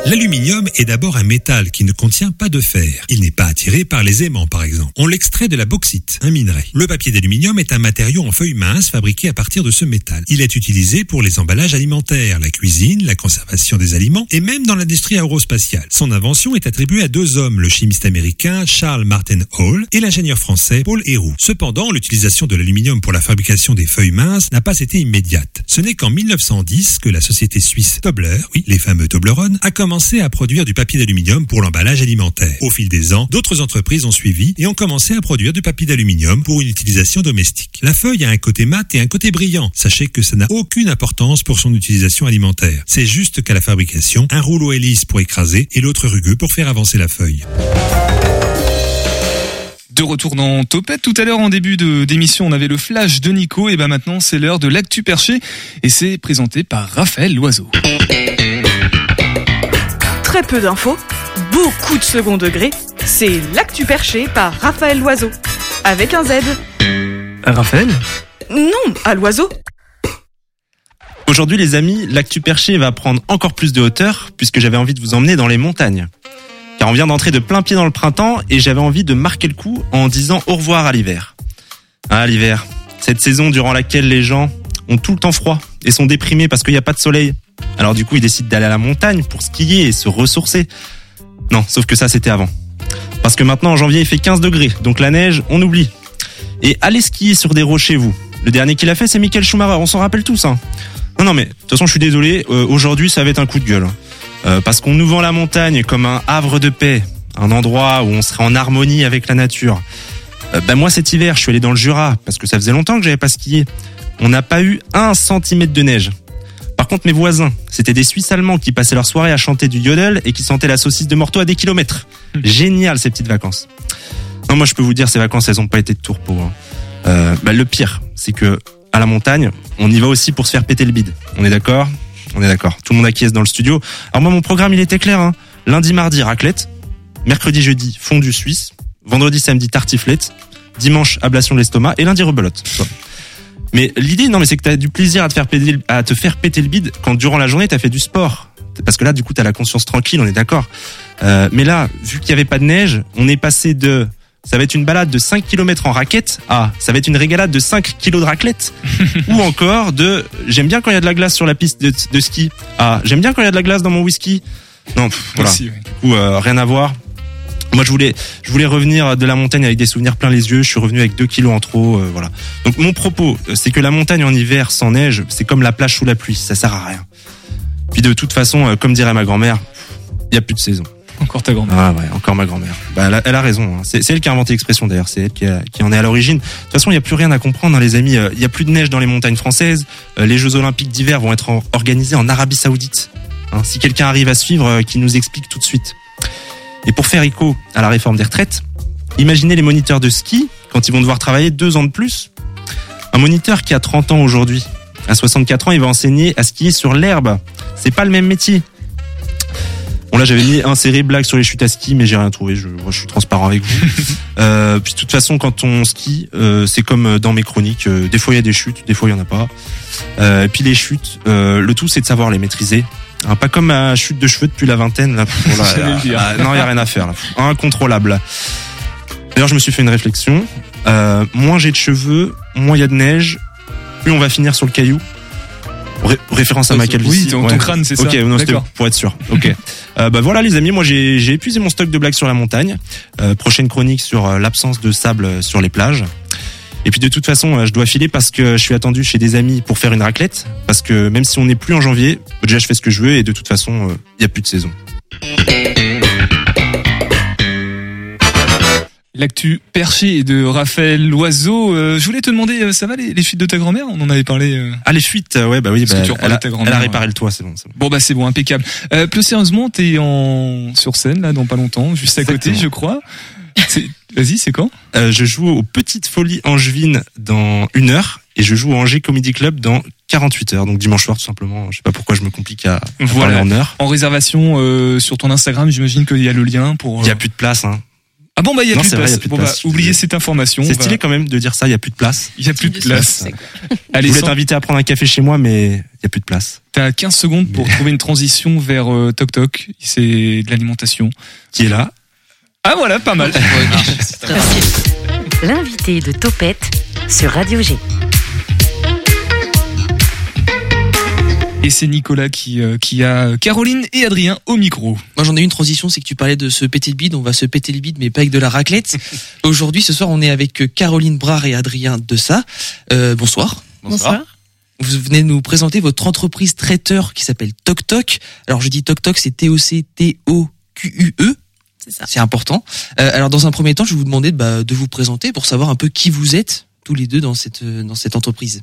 L'aluminium est d'abord un métal qui ne contient pas de fer. Il n'est pas attiré par les aimants, par exemple. On l'extrait de la bauxite, un minerai. Le papier d'aluminium est un matériau en feuilles minces fabriqué à partir de ce métal. Il est utilisé pour les emballages alimentaires, la cuisine, la conservation des aliments et même dans l'industrie aérospatiale. Son invention est attribuée à deux hommes, le chimiste américain Charles Martin Hall et l'ingénieur français Paul Héroux. Cependant, l'utilisation de l'aluminium pour la fabrication des feuilles minces n'a pas été immédiate. Ce n'est qu'en 1910 que la société suisse Tobler, oui, les fameux Toblerone, a commencé à produire du papier d'aluminium pour l'emballage alimentaire. Au fil des ans, d'autres entreprises ont suivi et ont commencé à produire du papier d'aluminium pour une utilisation domestique. La feuille a un côté mat et un côté brillant. Sachez que ça n'a aucune importance pour son utilisation alimentaire. C'est juste qu'à la fabrication, un rouleau hélice pour écraser et l'autre rugueux pour faire avancer la feuille. De retour dans Topette, tout à l'heure en début d'émission, on avait le flash de Nico, et ben maintenant c'est l'heure de l'actu perché, et c'est présenté par Raphaël Loiseau. Très peu d'infos, beaucoup de second degré, c'est l'actu perché par Raphaël Loiseau. Avec un Z. Raphaël Non, à l'oiseau. Aujourd'hui, les amis, l'actu perché va prendre encore plus de hauteur puisque j'avais envie de vous emmener dans les montagnes. Car on vient d'entrer de plein pied dans le printemps et j'avais envie de marquer le coup en disant au revoir à l'hiver. Ah, l'hiver. Cette saison durant laquelle les gens ont tout le temps froid et sont déprimés parce qu'il n'y a pas de soleil. Alors du coup, ils décident d'aller à la montagne pour skier et se ressourcer. Non, sauf que ça, c'était avant. Parce que maintenant, en janvier, il fait 15 degrés. Donc la neige, on oublie. Et allez skier sur des rochers, vous. Le dernier qu'il a fait, c'est Michael Schumacher. On s'en rappelle tous, hein. Non, non, mais de toute façon, je suis désolé. euh, Aujourd'hui, ça va être un coup de gueule. Euh, parce qu'on nous vend la montagne comme un havre de paix, un endroit où on serait en harmonie avec la nature. Euh, ben moi, cet hiver, je suis allé dans le Jura parce que ça faisait longtemps que j'avais pas skié. On n'a pas eu un centimètre de neige. Par contre, mes voisins, c'était des Suisses allemands qui passaient leur soirée à chanter du yodel et qui sentaient la saucisse de morteau à des kilomètres. Génial ces petites vacances. Non, moi je peux vous dire, ces vacances, elles ont pas été de tourpeau. hein. Euh, bah, le pire, c'est que à la montagne, on y va aussi pour se faire péter le bide. On est d'accord? On est d'accord. Tout le monde acquiesce dans le studio. Alors moi, mon programme, il était clair. Hein. Lundi, mardi, raclette. Mercredi, jeudi, fondue suisse. Vendredi, samedi, tartiflette. Dimanche, ablation de l'estomac. Et lundi, rebelote. Mais l'idée, non, mais c'est que t'as du plaisir à te faire péter, le- à te faire péter le bide quand durant la journée t'as fait du sport. Parce que là, du coup, t'as la conscience tranquille, on est d'accord. Euh, mais là, vu qu'il y avait pas de neige, on est passé de ça va être une balade de 5 km en raquette à ça va être une régalade de 5 kg de raclette [LAUGHS] ou encore de j'aime bien quand il y a de la glace sur la piste de, de ski à j'aime bien quand il y a de la glace dans mon whisky. Non, pff, voilà. Aussi. Du coup, euh, rien à voir. Moi, je voulais, je voulais revenir de la montagne avec des souvenirs plein les yeux. Je suis revenu avec 2 kilos en trop, euh, voilà. Donc, mon propos, euh, c'est que la montagne en hiver sans neige, c'est comme la plage sous la pluie. Ça sert à rien. Puis de toute façon, euh, comme dirait ma grand-mère, il y a plus de saison. Encore ta grand-mère. Ah ouais, encore ma grand-mère. Bah, elle, a, elle a raison. hein. C'est elle qui a inventé l'expression d'ailleurs. C'est elle qui, a- qui en est à l'origine. De toute façon, il y a plus rien à comprendre, hein, les amis. Euh, Il y a plus de neige dans les montagnes françaises. Les Jeux Olympiques d'hiver vont être en- organisés en Arabie Saoudite. Hein, si quelqu'un arrive à suivre, qu'il nous explique tout de suite. Et pour faire écho à la réforme des retraites, imaginez les moniteurs de ski quand ils vont devoir travailler deux ans de plus. Un moniteur qui a 30 ans aujourd'hui, à 64 ans, il va enseigner à skier sur l'herbe. C'est pas le même métier. Bon là j'avais mis inséré blague sur les chutes à ski mais j'ai rien trouvé, je, suis transparent avec vous. [LAUGHS] Euh, puis de toute façon quand on skie, euh, c'est comme dans mes chroniques, euh, des fois il y a des chutes, des fois il y en a pas. Euh, et puis les chutes, euh, le tout c'est de savoir les maîtriser. Hein, pas comme ma chute de cheveux depuis la vingtaine là. [LAUGHS] ah, non il y a rien à faire là. Incontrôlable. D'ailleurs je me suis fait une réflexion. Euh, moins j'ai de cheveux, moins il y a de neige, plus on va finir sur le caillou. Ré- référence à ma calvitie. Oui, ton- ton crâne, c'est ça. Ok, c'était pour être sûr. Ok. [LAUGHS] Euh, bah voilà les amis, moi j'ai épuisé mon stock de blagues sur la montagne. Euh, prochaine chronique sur euh, l'absence de sable sur les plages. Et puis de toute façon, euh, je dois filer parce que je suis attendu chez des amis pour faire une raclette. Parce que même si on n'est plus en janvier, déjà je fais ce que je veux et de toute façon, euh, il y a plus de saison. L'actu perché de Raphaël Loiseau. Euh, je voulais te demander, euh, ça va les, les fuites de ta grand-mère? On en avait parlé. euh. Ah les fuites, ouais bah oui, Parce que bah, tu reparles elle, a, ta elle grand-mère, a réparé le toit, c'est bon. bon. Bon bah c'est bon, impeccable. Plus sérieusement, t'es en sur scène là dans pas longtemps, juste à côté, je crois. Vas-y, c'est quand? Euh, je joue aux Petites Folies Angevines dans une heure et je joue au Angers Comedy Club dans 48 heures. Donc dimanche soir tout simplement. Je sais pas pourquoi je me complique à, à Voilà. parler en heure. En réservation euh, sur ton Instagram, j'imagine qu'il y a le lien pour. Il y a plus de place. Hein. Ah bon bah il y a Non, plus de vrai, place. de Bon place, bah je oubliez cette information. C'est va- stylé quand même de dire ça, il y a plus de place. Il y a plus de place. [LAUGHS] Je Allez, voulais sans- t'inviter à prendre un café chez moi, mais il y a plus de place. T'as 15 secondes pour trouver une transition vers euh, Toc Toc. C'est de l'alimentation. Qui est là Ah voilà, pas mal. [LAUGHS] L'invité de Topette sur Radio G. Et c'est Nicolas qui, euh, qui a Caroline et Adrien au micro. Moi j'en ai une transition, c'est que tu parlais de se péter le bide, on va se péter le bide mais pas avec de la raclette. [LAUGHS] Aujourd'hui ce soir on est avec euh, Caroline Brard et Adrien Dessa. Euh, bonsoir. Bonsoir. Vous venez nous présenter votre entreprise traiteur qui s'appelle Toc Toc. Alors je dis Toc Toc, c'est T-O-C-T-O-Q-U-E. C'est important. Euh, alors dans un premier temps, je vais vous demander bah, de vous présenter pour savoir un peu qui vous êtes tous les deux dans cette euh, dans cette entreprise.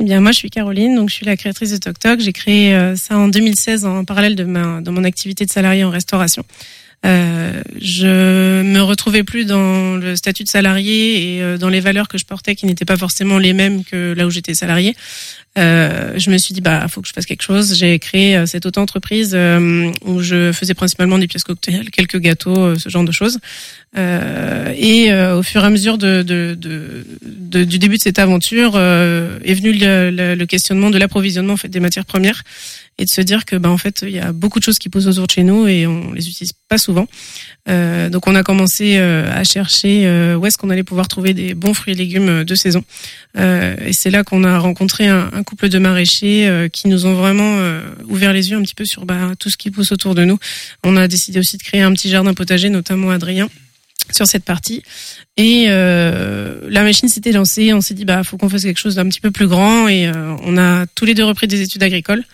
Eh bien, moi, je suis Caroline, donc je suis la créatrice de Tok Tok. J'ai créé euh, ça en 2016 en parallèle de ma de mon activité de salarié en restauration. Euh, je me retrouvais plus dans le statut de salarié et euh, dans les valeurs que je portais qui n'étaient pas forcément les mêmes que là où j'étais salarié. Euh, je me suis dit bah faut que je fasse quelque chose. J'ai créé euh, cette auto-entreprise euh, où je faisais principalement des pièces cocktails, quelques gâteaux, euh, ce genre de choses. Et au fur et à mesure de, de, de, de- du début de cette aventure est venu le, le- le questionnement de l'approvisionnement en fait des matières premières et de se dire que bah en fait il y a beaucoup de choses qui posent autour de chez nous et on les utilise pas souvent. Euh, donc on a commencé euh, à chercher euh, où est-ce qu'on allait pouvoir trouver des bons fruits et légumes de saison. Et c'est là qu'on a rencontré un, un couple de maraîchers euh, qui nous ont vraiment euh, ouvert les yeux un petit peu sur bah, tout ce qui pousse autour de nous. On a décidé aussi de créer un petit jardin potager, notamment Adrien sur cette partie. Et euh, la machine s'était lancée. On s'est dit bah faut qu'on fasse quelque chose d'un petit peu plus grand. Et on a tous les deux repris des études agricoles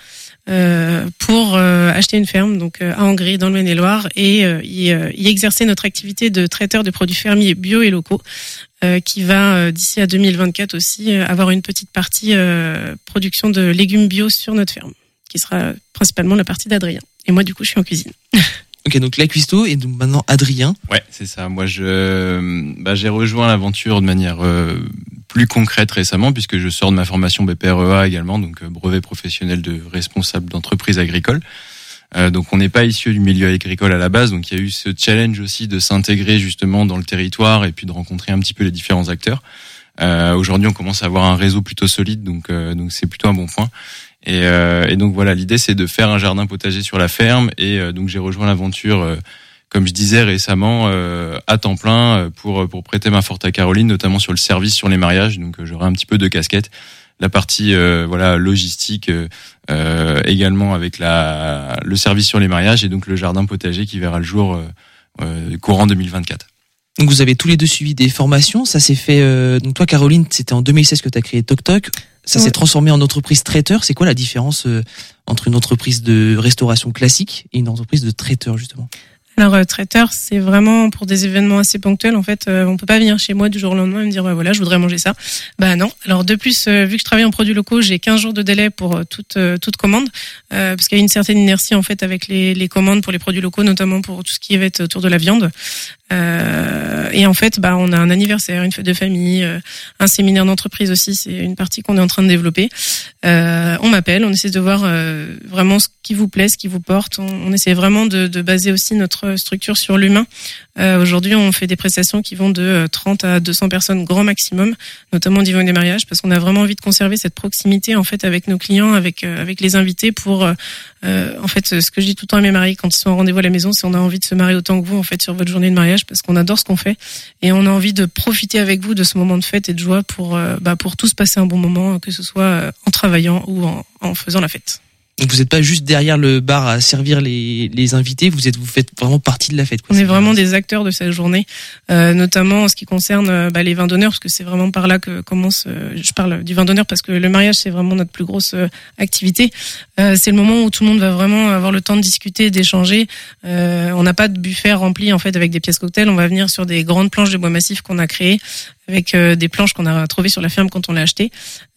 euh, pour acheter une ferme donc à Angry dans le Maine-et-Loire et y, exercer notre activité de traiteur de produits fermiers bio et locaux qui va euh, d'ici à 2024 aussi euh, avoir une petite partie euh, production de légumes bio sur notre ferme qui sera principalement la partie d'Adrien. Et moi du coup je suis en cuisine. [LAUGHS] Ok, donc la cuistot et donc maintenant Adrien. Ouais, c'est ça. Moi, je, bah, j'ai rejoint l'aventure de manière euh, plus concrète récemment, puisque je sors de ma formation BPREA également, donc euh, brevet professionnel de responsable d'entreprise agricole. Euh, donc, on n'est pas issu du milieu agricole à la base, donc il y a eu ce challenge aussi de s'intégrer justement dans le territoire et puis de rencontrer un petit peu les différents acteurs. Euh, Aujourd'hui, on commence à avoir un réseau plutôt solide, donc euh, donc c'est plutôt un bon point. Et, euh, et donc voilà, l'idée c'est de faire un jardin potager sur la ferme. Et euh, donc j'ai rejoint l'aventure, comme je disais récemment, à temps plein pour pour prêter main forte à Caroline, notamment sur le service, sur les mariages. Donc j'aurai un petit peu de casquette. La partie euh, voilà logistique euh, euh, également avec la le service sur les mariages et donc le jardin potager qui verra le jour euh, euh, courant 2024. Donc vous avez tous les deux suivi des formations. Ça s'est fait. euh, donc toi, Caroline, c'était en 2016 que tu as créé Tok Tok. Ça Ouais. s'est transformé en entreprise traiteur. C'est quoi la différence euh, entre une entreprise de restauration classique et une entreprise de traiteur justement? Alors euh, traiteur, c'est vraiment pour des événements assez ponctuels. En fait, euh, on peut pas venir chez moi du jour au lendemain et me dire ouais, voilà, je voudrais manger ça. Bah non. Alors de plus, euh, vu que je travaille en produits locaux, j'ai 15 jours de délai pour toute toute commande, euh, parce qu'il y a une certaine inertie en fait avec les, les commandes pour les produits locaux, notamment pour tout ce qui va être autour de la viande. Euh, et en fait, bah on a un anniversaire, une fête de famille, euh, un séminaire d'entreprise aussi. C'est une partie qu'on est en train de développer. Euh, on m'appelle, on essaie de voir euh, vraiment ce qui vous plaît, ce qui vous porte. On, on essaie vraiment de, de baser aussi notre structure sur l'humain. Euh, Aujourd'hui, on fait des prestations qui vont de euh, 30 à 200 personnes grand maximum, notamment au niveau des mariages, parce qu'on a vraiment envie de conserver cette proximité en fait avec nos clients, avec euh, avec les invités, pour euh, euh, en fait ce que je dis tout le temps à mes mariés quand ils sont en rendez-vous à la maison, c'est on a envie de se marier autant que vous en fait sur votre journée de mariage, parce qu'on adore ce qu'on fait et on a envie de profiter avec vous de ce moment de fête et de joie pour euh, bah, pour tous passer un bon moment, que ce soit euh, en travaillant ou en faisant la fête. Donc vous n'êtes pas juste derrière le bar à servir les, les invités. Vous êtes vous faites vraiment partie de la fête. Quoi. On est vraiment des acteurs de cette journée, euh, notamment en ce qui concerne euh, bah, les vins d'honneur, parce que c'est vraiment par là que commence. euh, je parle du vin d'honneur parce que le mariage c'est vraiment notre plus grosse euh, activité. Euh, c'est le moment où tout le monde va vraiment avoir le temps de discuter, d'échanger. Euh, on n'a pas de buffet rempli en fait avec des pièces cocktails. On va venir sur des grandes planches de bois massif qu'on a créées avec des planches qu'on a trouvées sur la ferme quand on l'a acheté.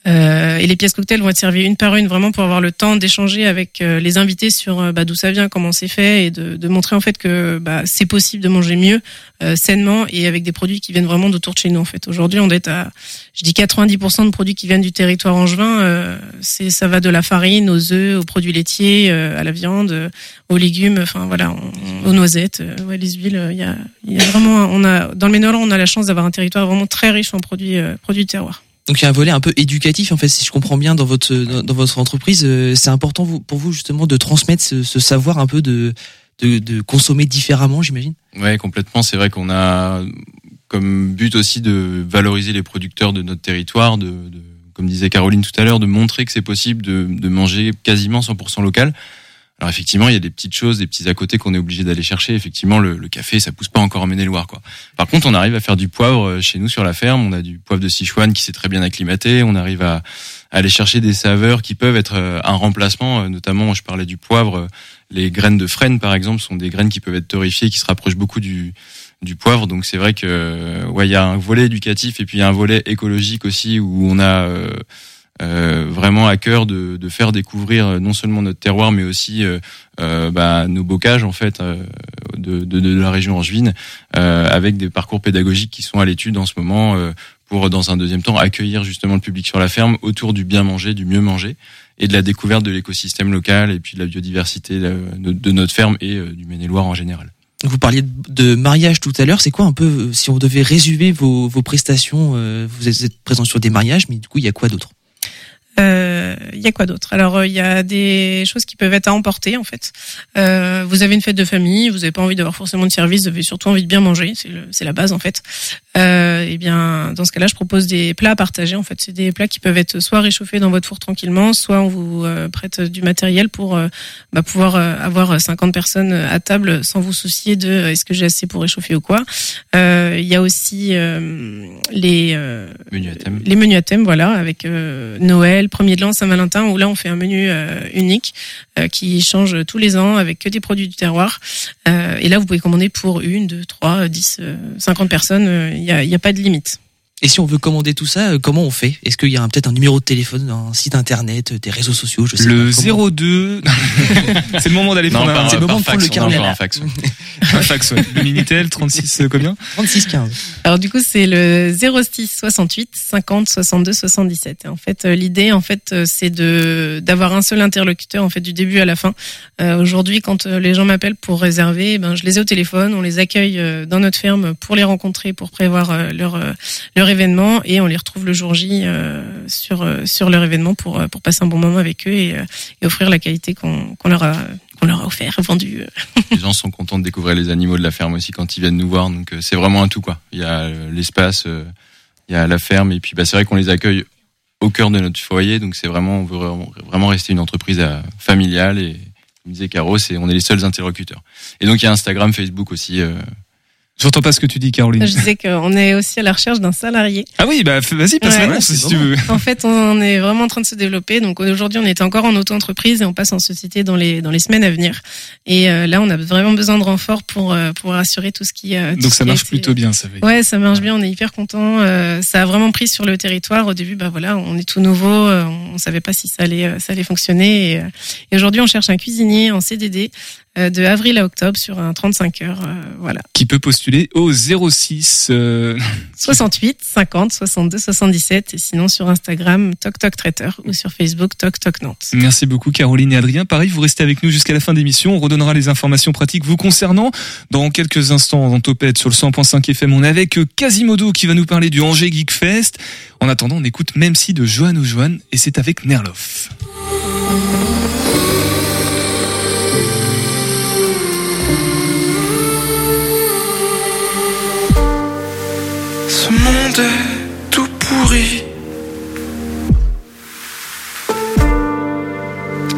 Euh, et les pièces cocktails vont être servies une par une, vraiment pour avoir le temps d'échanger avec euh, les invités sur euh, bah, d'où ça vient, comment c'est fait, et de, de montrer en fait que bah, c'est possible de manger mieux, euh, sainement, et avec des produits qui viennent vraiment d'autour de chez nous. En fait, aujourd'hui, on est à, je dis 90% de produits qui viennent du territoire angevin. Euh, c'est ça va de la farine aux œufs, aux produits laitiers, euh, à la viande, aux légumes, enfin voilà, aux noisettes, ouais, les huiles. Il y a, y a vraiment, on a dans le Ménorland, on a la chance d'avoir un territoire vraiment très riche en produits, produits de terroir. Donc il y a un volet un peu éducatif en fait, si je comprends bien dans votre dans, votre entreprise, euh, c'est important pour vous justement de transmettre ce, ce savoir un peu de, de de consommer différemment, j'imagine? Ouais, complètement. C'est vrai qu'on a comme but aussi de valoriser les producteurs de notre territoire, de, de- comme disait Caroline tout à l'heure, de montrer que c'est possible de, de manger quasiment 100% local. Alors effectivement, il y a des petites choses, des petits à côté qu'on est obligé d'aller chercher. Effectivement, le, le café, ça pousse pas encore en Maine-et-Loire, quoi. Par contre, on arrive à faire du poivre euh, chez nous sur la ferme. On a du poivre de Sichuan qui s'est très bien acclimaté. On arrive à, aller chercher des saveurs qui peuvent être euh, un remplacement. Euh, Notamment, je parlais du poivre. Les graines de frêne, par exemple, sont des graines qui peuvent être torréfiées, qui se rapprochent beaucoup du, du poivre. Donc c'est vrai que ouais, il y a un volet éducatif et puis il y a un volet écologique aussi où on a euh, vraiment à cœur de, de faire découvrir euh, non seulement notre terroir mais aussi euh, euh, bah, nos bocages en fait euh, de, de, de la région angevine euh, avec des parcours pédagogiques qui sont à l'étude en ce moment euh, pour dans un deuxième temps accueillir justement le public sur la ferme autour du bien manger, du mieux manger et de la découverte de l'écosystème local et puis de la biodiversité euh, de, notre ferme et euh, du Maine-et-Loire en général. Vous parliez de, mariage tout à l'heure, c'est quoi un peu euh, si on devait résumer vos, vos prestations euh, Vous êtes présent sur des mariages, mais du coup il y a quoi d'autre? Euh, Il y a quoi d'autre? Alors, euh, il y a des choses qui peuvent être à emporter, en fait. Euh, vous avez une fête de famille, vous n'avez pas envie d'avoir forcément de service, vous avez surtout envie de bien manger, c'est la base, en fait. Euh, et bien, dans ce cas-là, je propose des plats à partager. En fait, c'est des plats qui peuvent être soit réchauffés dans votre four tranquillement, soit on vous euh, prête du matériel pour euh, bah, pouvoir euh, avoir 50 personnes à table sans vous soucier de euh, est-ce que j'ai assez pour réchauffer ou quoi. Euh, Il y a aussi euh, les euh, Menu à thème. les menus à thème, voilà, avec euh, Noël, premier de l'an, Saint-Valentin, où là on fait un menu euh, unique euh, qui change tous les ans avec que des produits du terroir. Euh, et là vous pouvez commander pour une, deux, trois, dix, cinquante personnes. Il n'y y a pas de limite. Et si on veut commander tout ça, euh, comment on fait? Est-ce qu'il y a peut-être un numéro de téléphone, un site internet, des réseaux sociaux, je sais Le pas, comment- 02. [LAUGHS] c'est le moment d'aller prendre un, c'est le moment de prendre fax, le on carnet. un fax. un fax. Ouais. Le Minitel 36 euh, combien? 36 15. Alors du coup c'est le 06 68 50 62 77. Et en fait euh, l'idée en fait c'est de d'avoir un seul interlocuteur en fait du début à la fin. Euh, Aujourd'hui quand les gens m'appellent pour réserver, eh ben je les ai au téléphone, on les accueille dans notre ferme pour les rencontrer, pour prévoir leur euh, événement et on les retrouve le jour J euh, sur euh, sur leur événement pour euh, pour passer un bon moment avec eux et, offrir la qualité qu'on qu'on leur a qu'on leur a offert, [LAUGHS] vendu. les gens sont contents de découvrir les animaux de la ferme aussi quand ils viennent nous voir. Donc c'est vraiment un tout quoi. Il y a l'espace, il y a la ferme et puis bah, c'est vrai qu'on les accueille au cœur de notre foyer. Donc c'est vraiment on veut vraiment- rester une entreprise familiale et comme disait Caro, c'est on est les seuls interlocuteurs. Et donc il y a Instagram, Facebook aussi. J'entends pas ce que tu dis, Caroline. Je disais qu'on est aussi à la recherche d'un salarié. Ah oui, bah vas-y, passe Ouais, si tu veux. En fait, on est vraiment en train de se développer. Donc aujourd'hui, on est encore en auto-entreprise et on passe en société dans les dans les semaines à venir. Et euh, là, on a vraiment besoin de renfort pour euh, pour assurer tout ce qui. euh, tout Donc ce ça qui marche été- plutôt bien, ça veut dire. Ouais, ça marche bien. On est hyper content. Euh, ça a vraiment pris sur le territoire. Au début, bah voilà, on est tout nouveau. on savait pas si ça allait ça allait fonctionner. Et, et aujourd'hui, on cherche un cuisinier en CDD de avril à octobre sur un 35 heures. euh, voilà. Qui peut postuler au 06. euh, 68 50 62 77 et sinon sur Instagram Toc Toc Traiteur ou sur Facebook Toc Toc Nantes. Merci beaucoup Caroline et Adrien. Pareil, vous restez avec nous jusqu'à la fin d'émission. On redonnera les informations pratiques vous concernant. Dans quelques instants, en topette sur le 100.5 FM, on est avec Quasimodo qui va nous parler du Angers Geek Fest. En attendant, on écoute même si de Johan ou Johan et c'est avec Nerloff. Tout pourri.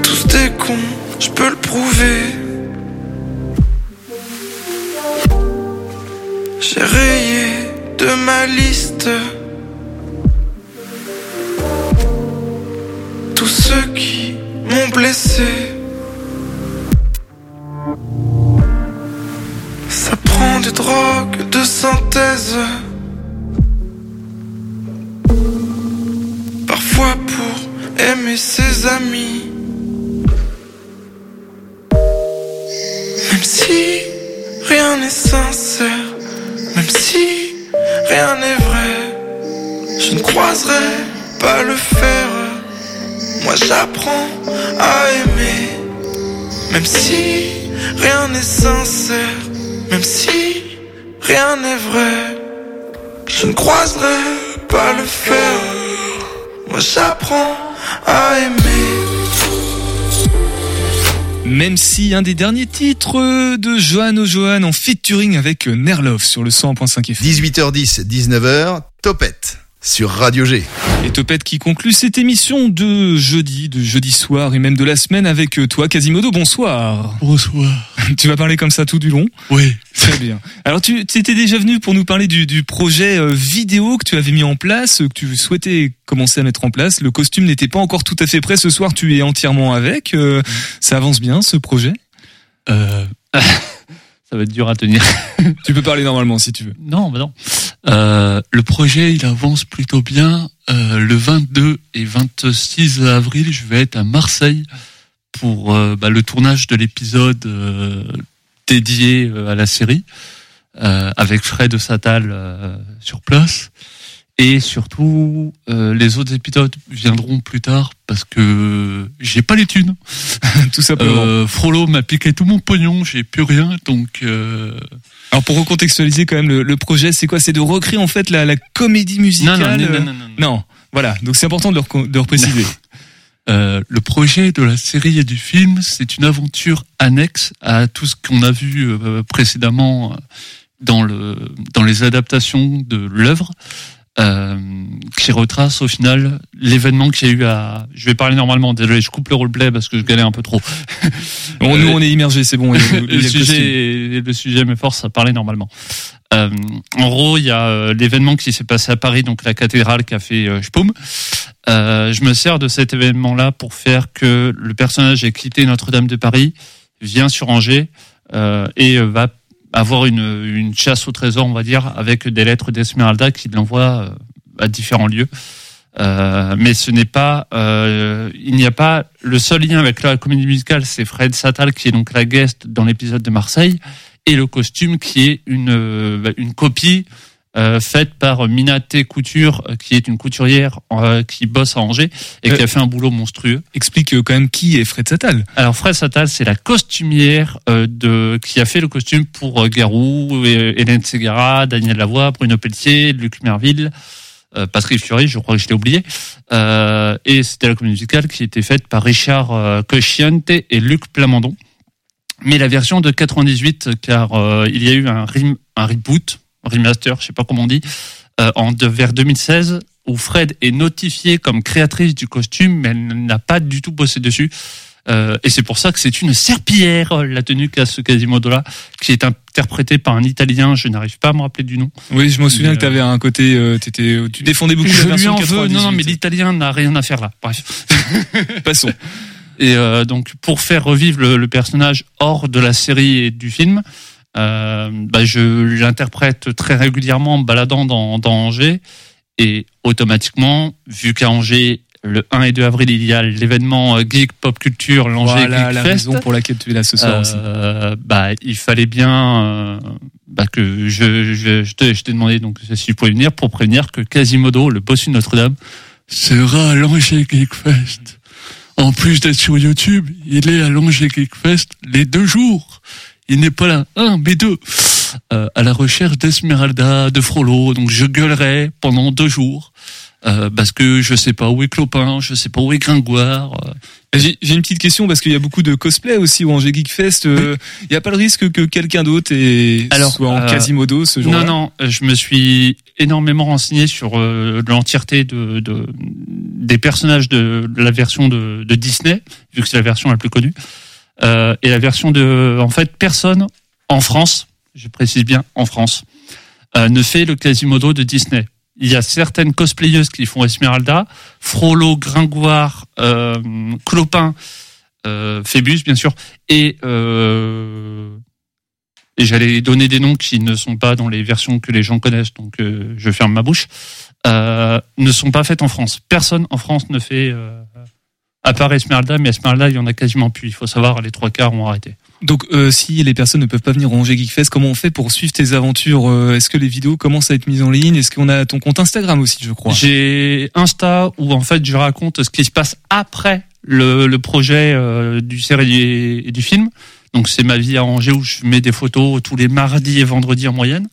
Tous des cons, je peux le prouver. J'ai rayé de ma liste tous ceux qui m'ont blessé. Ça prend des drogues de synthèse. Parfois aimer ses amis. Même si rien n'est sincère, même si rien n'est vrai, je ne croiserai pas le fer. Moi j'apprends à aimer, même si rien n'est sincère, même si rien n'est vrai, je ne croiserai pas le fer. Moi j'apprends à aimer. Même si un des derniers titres de Johan O'Johan en featuring avec Nerlov sur le 100.5 FM. 18h10, 19h, Topette sur Radio G. Et Topette qui conclut cette émission de jeudi, de jeudi soir et même de la semaine avec toi, Quasimodo. Bonsoir. Bonsoir. [LAUGHS] Tu vas parler comme ça tout du long Oui. Très bien. Alors tu étais déjà venu pour nous parler du, du projet euh, vidéo que tu avais mis en place, que tu souhaitais commencer à mettre en place. Le costume n'était pas encore tout à fait prêt. Ce soir, tu es entièrement avec. Euh, Ça avance bien, ce projet? Euh, [LAUGHS] ça va être dur à tenir. [LAUGHS] Tu peux parler normalement si tu veux. Non, bah non. Euh, le projet, il avance plutôt bien. Euh, le 22 et 26 avril, je vais être à Marseille pour euh, bah, le tournage de l'épisode euh, dédié euh, à la série, euh, avec Fred Satal euh, sur place. Et surtout, euh, les autres épisodes viendront plus tard parce que j'ai pas les thunes. [LAUGHS] Tout simplement. Euh, Frollo m'a piqué tout mon pognon, j'ai plus rien, donc. Euh... Alors pour recontextualiser quand même le, le projet, c'est quoi? C'est de recréer en fait la, la comédie musicale. Non, non, non, euh, non, non. Voilà, donc c'est important de le, de le repréciser. Euh, le projet de la série et du film, c'est une aventure annexe à tout ce qu'on a vu euh, précédemment euh, dans le dans les adaptations de l'œuvre, euh, qui retrace au final l'événement qu'il y a eu à. Je vais parler normalement. Désolé, je coupe le roleplay parce que je galère un peu trop. Bon, nous on est immergés, c'est bon. [LAUGHS] le sujet, le sujet me force à parler normalement. Euh, en gros, il y a euh, l'événement qui s'est passé à Paris, donc la cathédrale qui a fait euh, Spoum. Euh, je me sers de cet événement-là pour faire que le personnage ait quitté Notre-Dame de Paris, vient sur Angers euh, et euh, va avoir une, une chasse au trésor, on va dire, avec des lettres d'Esmeralda qui l'envoie euh, à différents lieux. Euh, mais ce n'est pas, euh, il n'y a pas le seul lien avec la comédie musicale, c'est Fred Satal qui est donc la guest dans l'épisode de Marseille et le costume qui est une euh, une copie euh, faite par Minaté Couture, euh, qui est une couturière euh, qui bosse à Angers et qui a fait un boulot monstrueux. Explique euh, quand même qui est Fred Satal. Alors Fred Satal, c'est la costumière euh, de qui a fait le costume pour euh, Garou, euh, Hélène Segara, Daniel Lavoie, Bruno Pelletier, Luc Merville, euh, Patrick Fiori, je crois que je l'ai oublié. Euh, et c'était la comédie musicale qui était faite par Richard euh, Cosciante et Luc Plamondon. Mais la version de 98, car euh, il y a eu un, rem- un reboot, remaster, je sais pas comment on dit, euh, en de, vers 2016, où Fred est notifiée comme créatrice du costume, mais elle n'a pas du tout bossé dessus. Euh, et c'est pour ça que c'est une serpillière, euh, la tenue qu'a ce Quasimodo-là, qui est interprétée par un Italien, je n'arrive pas à me rappeler du nom. Oui, je me souviens Mais, que tu avais un côté, euh, tu défendais beaucoup je la version lui en veux, 98. non, non, mais l'italien n'a rien à faire là. Bref. [LAUGHS] Passons. Et euh, donc, pour faire revivre le, le personnage hors de la série et du film, euh, bah, je l'interprète très régulièrement en me baladant dans, dans Angers. Et automatiquement, vu qu'à Angers, le 1 et 2 avril, il y a l'événement euh, Geek Pop Culture, l'Angers Voilà Geek la Fest. raison pour laquelle tu es là ce soir aussi. Euh, bah, il fallait bien euh, bah, que je, je, je t'ai demandé donc si tu pouvais venir pour prévenir que Quasimodo, le bossu de Notre-Dame, sera à l'Angers Geek Fest. En plus d'être sur YouTube, il est à l'Angers Geek Fest les deux jours. Il n'est pas là, un, mais deux. Euh, à la recherche d'Esmeralda, de Frollo. Donc je gueulerai pendant deux jours. Euh, parce que je sais pas où est Clopin, je sais pas où est Gringoire. euh, J'ai une petite question parce qu'il y a beaucoup de cosplay aussi au Angers Geek Fest. euh, Il y a pas le risque que quelqu'un d'autre Alors, soit en euh, Quasimodo ce jour-là? Non, non, je me suis énormément renseigné sur euh, l'entièreté de, de- des personnages de, de la version de, de Disney, vu que c'est la version la plus connue. Euh, et la version de... En fait, personne en France, je précise bien en France, euh, ne fait le Quasimodo de Disney. Il y a certaines cosplayeuses qui font Esmeralda, Frollo, Gringoire, euh, Clopin, Phébus, bien sûr, et et j'allais donner des noms qui ne sont pas dans les versions que les gens connaissent, donc je ferme ma bouche, ne sont pas faites en France. Personne en France ne fait À part Esmeralda, mais Esmeralda, il y en a quasiment plus. Il faut savoir, les trois quarts ont arrêté. Donc, euh, si les personnes ne peuvent pas venir au Angers Geek Fest, comment on fait pour suivre tes aventures Euh, Est-ce que les vidéos commencent à être mises en ligne? Est-ce qu'on a ton compte Instagram aussi, je crois? J'ai Insta où en fait je raconte ce qui se passe après le, le projet euh, du série et du film. Donc c'est ma vie à Angers où je mets des photos tous les mardis et vendredis en moyenne.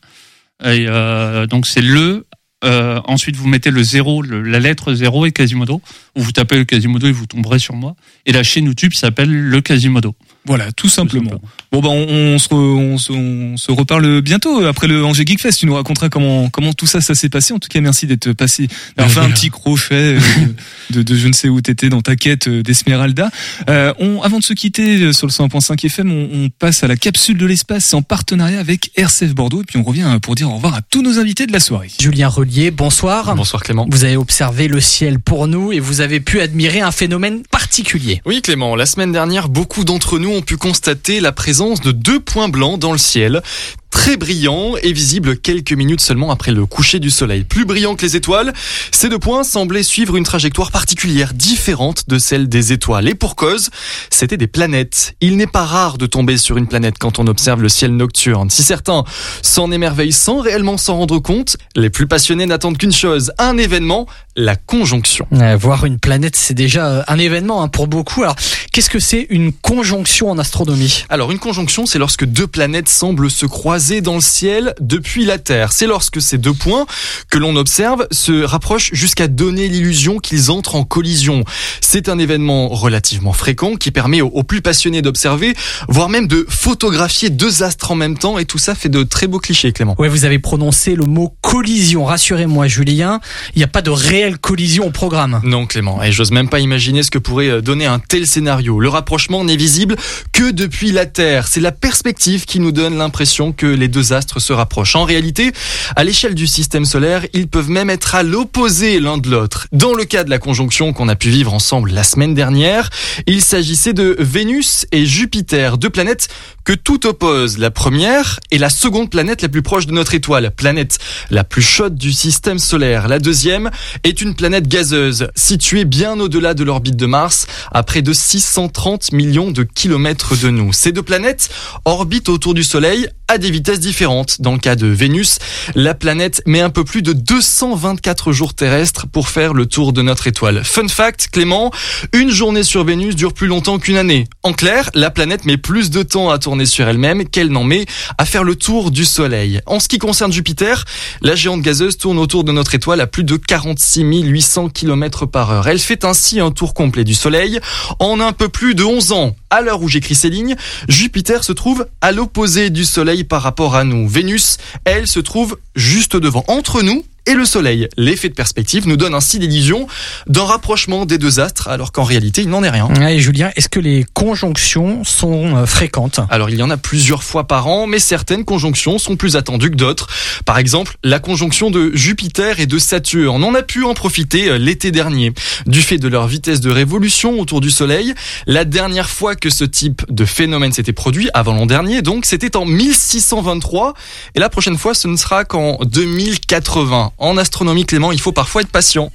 Et euh, donc c'est le. Euh, ensuite vous mettez le zéro, le- la lettre zéro et Quasimodo. Ou vous tapez le Quasimodo et vous tomberez sur moi. Et la chaîne YouTube s'appelle le Quasimodo. Voilà, tout simplement. Bon bah on, on se re- on, se, on se reparle bientôt après le Angers Geek Fest. Tu nous raconteras comment comment tout ça ça s'est passé. En tout cas, merci d'être passé, d'avoir fait un petit crochet euh, [LAUGHS] de, de je ne sais où t'étais dans ta quête euh, d'Esmeralda. Euh, on, avant de se quitter euh, sur le 101.5 FM, on, on passe à la capsule de l'espace en partenariat avec RCF Bordeaux et puis on revient pour dire au revoir à tous nos invités de la soirée. Julien Relier, bonsoir. Bonsoir Clément. Vous avez observé le ciel pour nous et vous avez pu admirer un phénomène particulier. Oui Clément, la semaine dernière, beaucoup d'entre nous ont pu constater la présence de deux points blancs dans le ciel. Très brillants et visibles quelques minutes seulement après le coucher du soleil. Plus brillants que les étoiles, ces deux points semblaient suivre une trajectoire particulière, différente de celle des étoiles. Et pour cause, c'était des planètes. Il n'est pas rare de tomber sur une planète quand on observe le ciel nocturne. Si certains s'en émerveillent sans réellement s'en rendre compte, les plus passionnés n'attendent qu'une chose, un événement, la conjonction. Voir une planète, c'est déjà euh, un événement hein, pour beaucoup. Alors, qu'est-ce que c'est une conjonction en astronomie? Alors une conjonction, c'est lorsque deux planètes semblent se croiser dans le ciel depuis la Terre. C'est lorsque ces deux points que l'on observe se rapprochent jusqu'à donner l'illusion qu'ils entrent en collision. C'est un événement relativement fréquent qui permet aux, aux plus passionnés d'observer, voire même de photographier deux astres en même temps, et tout ça fait de très beaux clichés, Clément. Ouais, vous avez prononcé le mot collision. Rassurez-moi, Julien, il n'y a pas de réelle collision au programme. Non, Clément, et j'ose même pas imaginer ce que pourrait euh, donner un tel scénario. Le rapprochement n'est visible que depuis la Terre. C'est la perspective qui nous donne l'impression que les deux astres se rapprochent. En réalité, à l'échelle du système solaire, ils peuvent même être à l'opposé l'un de l'autre. Dans le cas de la conjonction qu'on a pu vivre ensemble la semaine dernière, il s'agissait de Vénus et Jupiter, deux planètes que tout oppose. La première est la seconde planète la plus proche de notre étoile, planète la plus chaude du système solaire. La deuxième est une planète gazeuse, située bien au-delà de l'orbite de Mars, à près de 630 millions de kilomètres de nous. Ces deux planètes orbitent autour du Soleil à des vitesses différentes. Dans le cas de Vénus, la planète met un peu plus de 224 jours terrestres pour faire le tour de notre étoile. Fun fact, Clément, une journée sur Vénus dure plus longtemps qu'une année. En clair, la planète met plus de temps à tourner sur elle-même qu'elle n'en met à faire le tour du Soleil. En ce qui concerne Jupiter, la géante gazeuse tourne autour de notre étoile à plus de 46 800 km par heure. Elle fait ainsi un tour complet du Soleil en un peu plus de 11 ans. À l'heure où j'écris ces lignes, Jupiter se trouve à l'opposé du Soleil par rapport à nous. Vénus, elle, se trouve juste devant, entre nous et le Soleil. L'effet de perspective nous donne ainsi l'illusion d'un rapprochement des deux astres, alors qu'en réalité, il n'en est rien. Ouais, Julien, est-ce que les conjonctions sont euh, fréquentes? Alors il y en a plusieurs fois par an, mais certaines conjonctions sont plus attendues que d'autres. Par exemple, la conjonction de Jupiter et de Saturne. On a pu en profiter euh, l'été dernier. Du fait de leur vitesse de révolution autour du Soleil, la dernière fois que ce type de phénomène s'était produit, avant l'an dernier, donc c'était en 1623, et la prochaine fois ce ne sera qu'en 2080. En astronomie, Clément, il faut parfois être patient.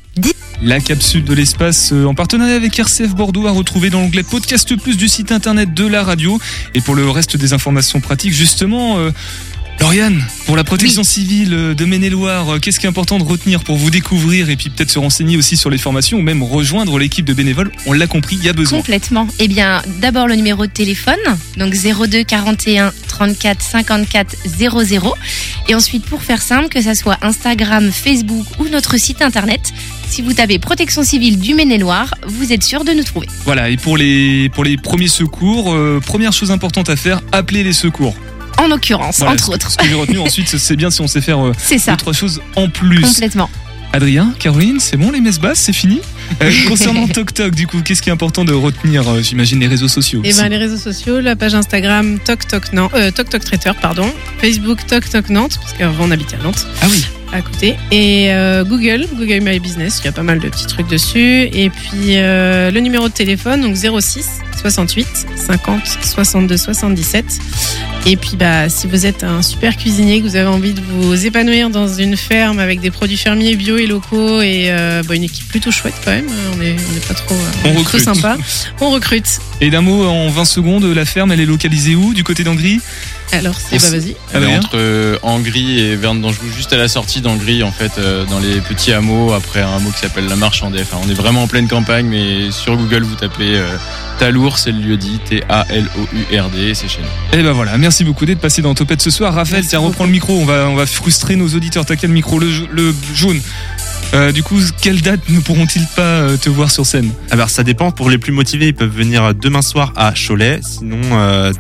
La capsule de l'espace euh, en partenariat avec RCF Bordeaux à retrouver dans l'onglet Podcast Plus du site internet de la radio. Et pour le reste des informations pratiques, justement, euh, Lauriane, pour la protection civile de Maine-et-Loire, qu'est-ce qui est important de retenir pour vous découvrir et puis peut-être se renseigner aussi sur les formations ou même rejoindre l'équipe de bénévoles? On l'a compris, il y a besoin. Complètement. Eh bien, d'abord le numéro de téléphone, donc 02 41 34 54 00. Et ensuite, pour faire simple, que ça soit Instagram, Facebook ou notre site internet, si vous tapez Protection civile du Maine-et-Loire, vous êtes sûr de nous trouver. Voilà, et pour les, pour les premiers secours, euh, première chose importante à faire, appeler les secours. En l'occurrence, Voilà, entre ce- autres. Ce que j'ai retenu [LAUGHS] ensuite, c'est bien si on sait faire euh, C'est ça. autre chose en plus. Complètement. Adrien, Caroline, c'est bon les messes basses, c'est fini Euh, [LAUGHS] Concernant TokTok, du coup, qu'est-ce qui est important de retenir euh, J'imagine les réseaux sociaux. Et ben les réseaux sociaux, la page Instagram Toc Toc Nantes, euh, Toc Toc Traiteur, pardon, Facebook Toc Toc Nantes, parce qu'avant on habitait à Nantes. Ah oui. À côté. Et euh, Google, Google My Business, il y a pas mal de petits trucs dessus. Et puis euh, le numéro de téléphone, donc 06 68 50 62 77. Et puis bah si vous êtes un super cuisinier, que vous avez envie de vous épanouir dans une ferme avec des produits fermiers bio et locaux et euh, bah, une équipe plutôt chouette quand même, on est on est pas trop, On recrute. sympa. On recrute. Et d'un mot en 20 secondes, la ferme, elle est localisée où? Du côté d'Angry? Alors c'est bah vas-y. Elle est Adrien entre euh, Angry et Verne d'Anjou, juste à la sortie d'Angry, en fait, euh, dans les petits hameaux, après un hameau qui s'appelle La Marchandée. Enfin, on est vraiment en pleine campagne, mais sur Google, vous tapez euh, Talour, c'est le lieu dit, T-A-L-O-U-R-D, c'est chez nous. Et ben voilà, merci beaucoup d'être passé dans Topette ce soir. Raphaël, tiens, reprends le micro, on va, on va frustrer nos auditeurs. T'as quel micro le, le jaune? Euh, du coup, quelle date ne pourront-ils pas euh, te voir sur scène? Alors ça dépend. Pour les plus motivés, ils peuvent venir demain soir à Cholet. Sinon, euh,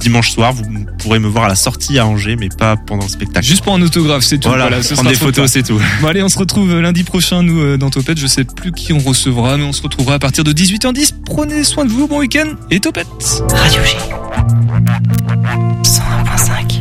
dimanche soir, vous pourrez me voir à la sortie à Angers, mais pas pendant le spectacle. Juste pour un autographe, c'est tout. Voilà, ce prendre sera des photos, c'est tout. Bon allez, on se retrouve lundi prochain, nous, euh, dans Topette. Je sais plus qui on recevra, mais on se retrouvera à partir de 18h10. Prenez soin de vous, bon week-end et Topette Radio G. 101.5.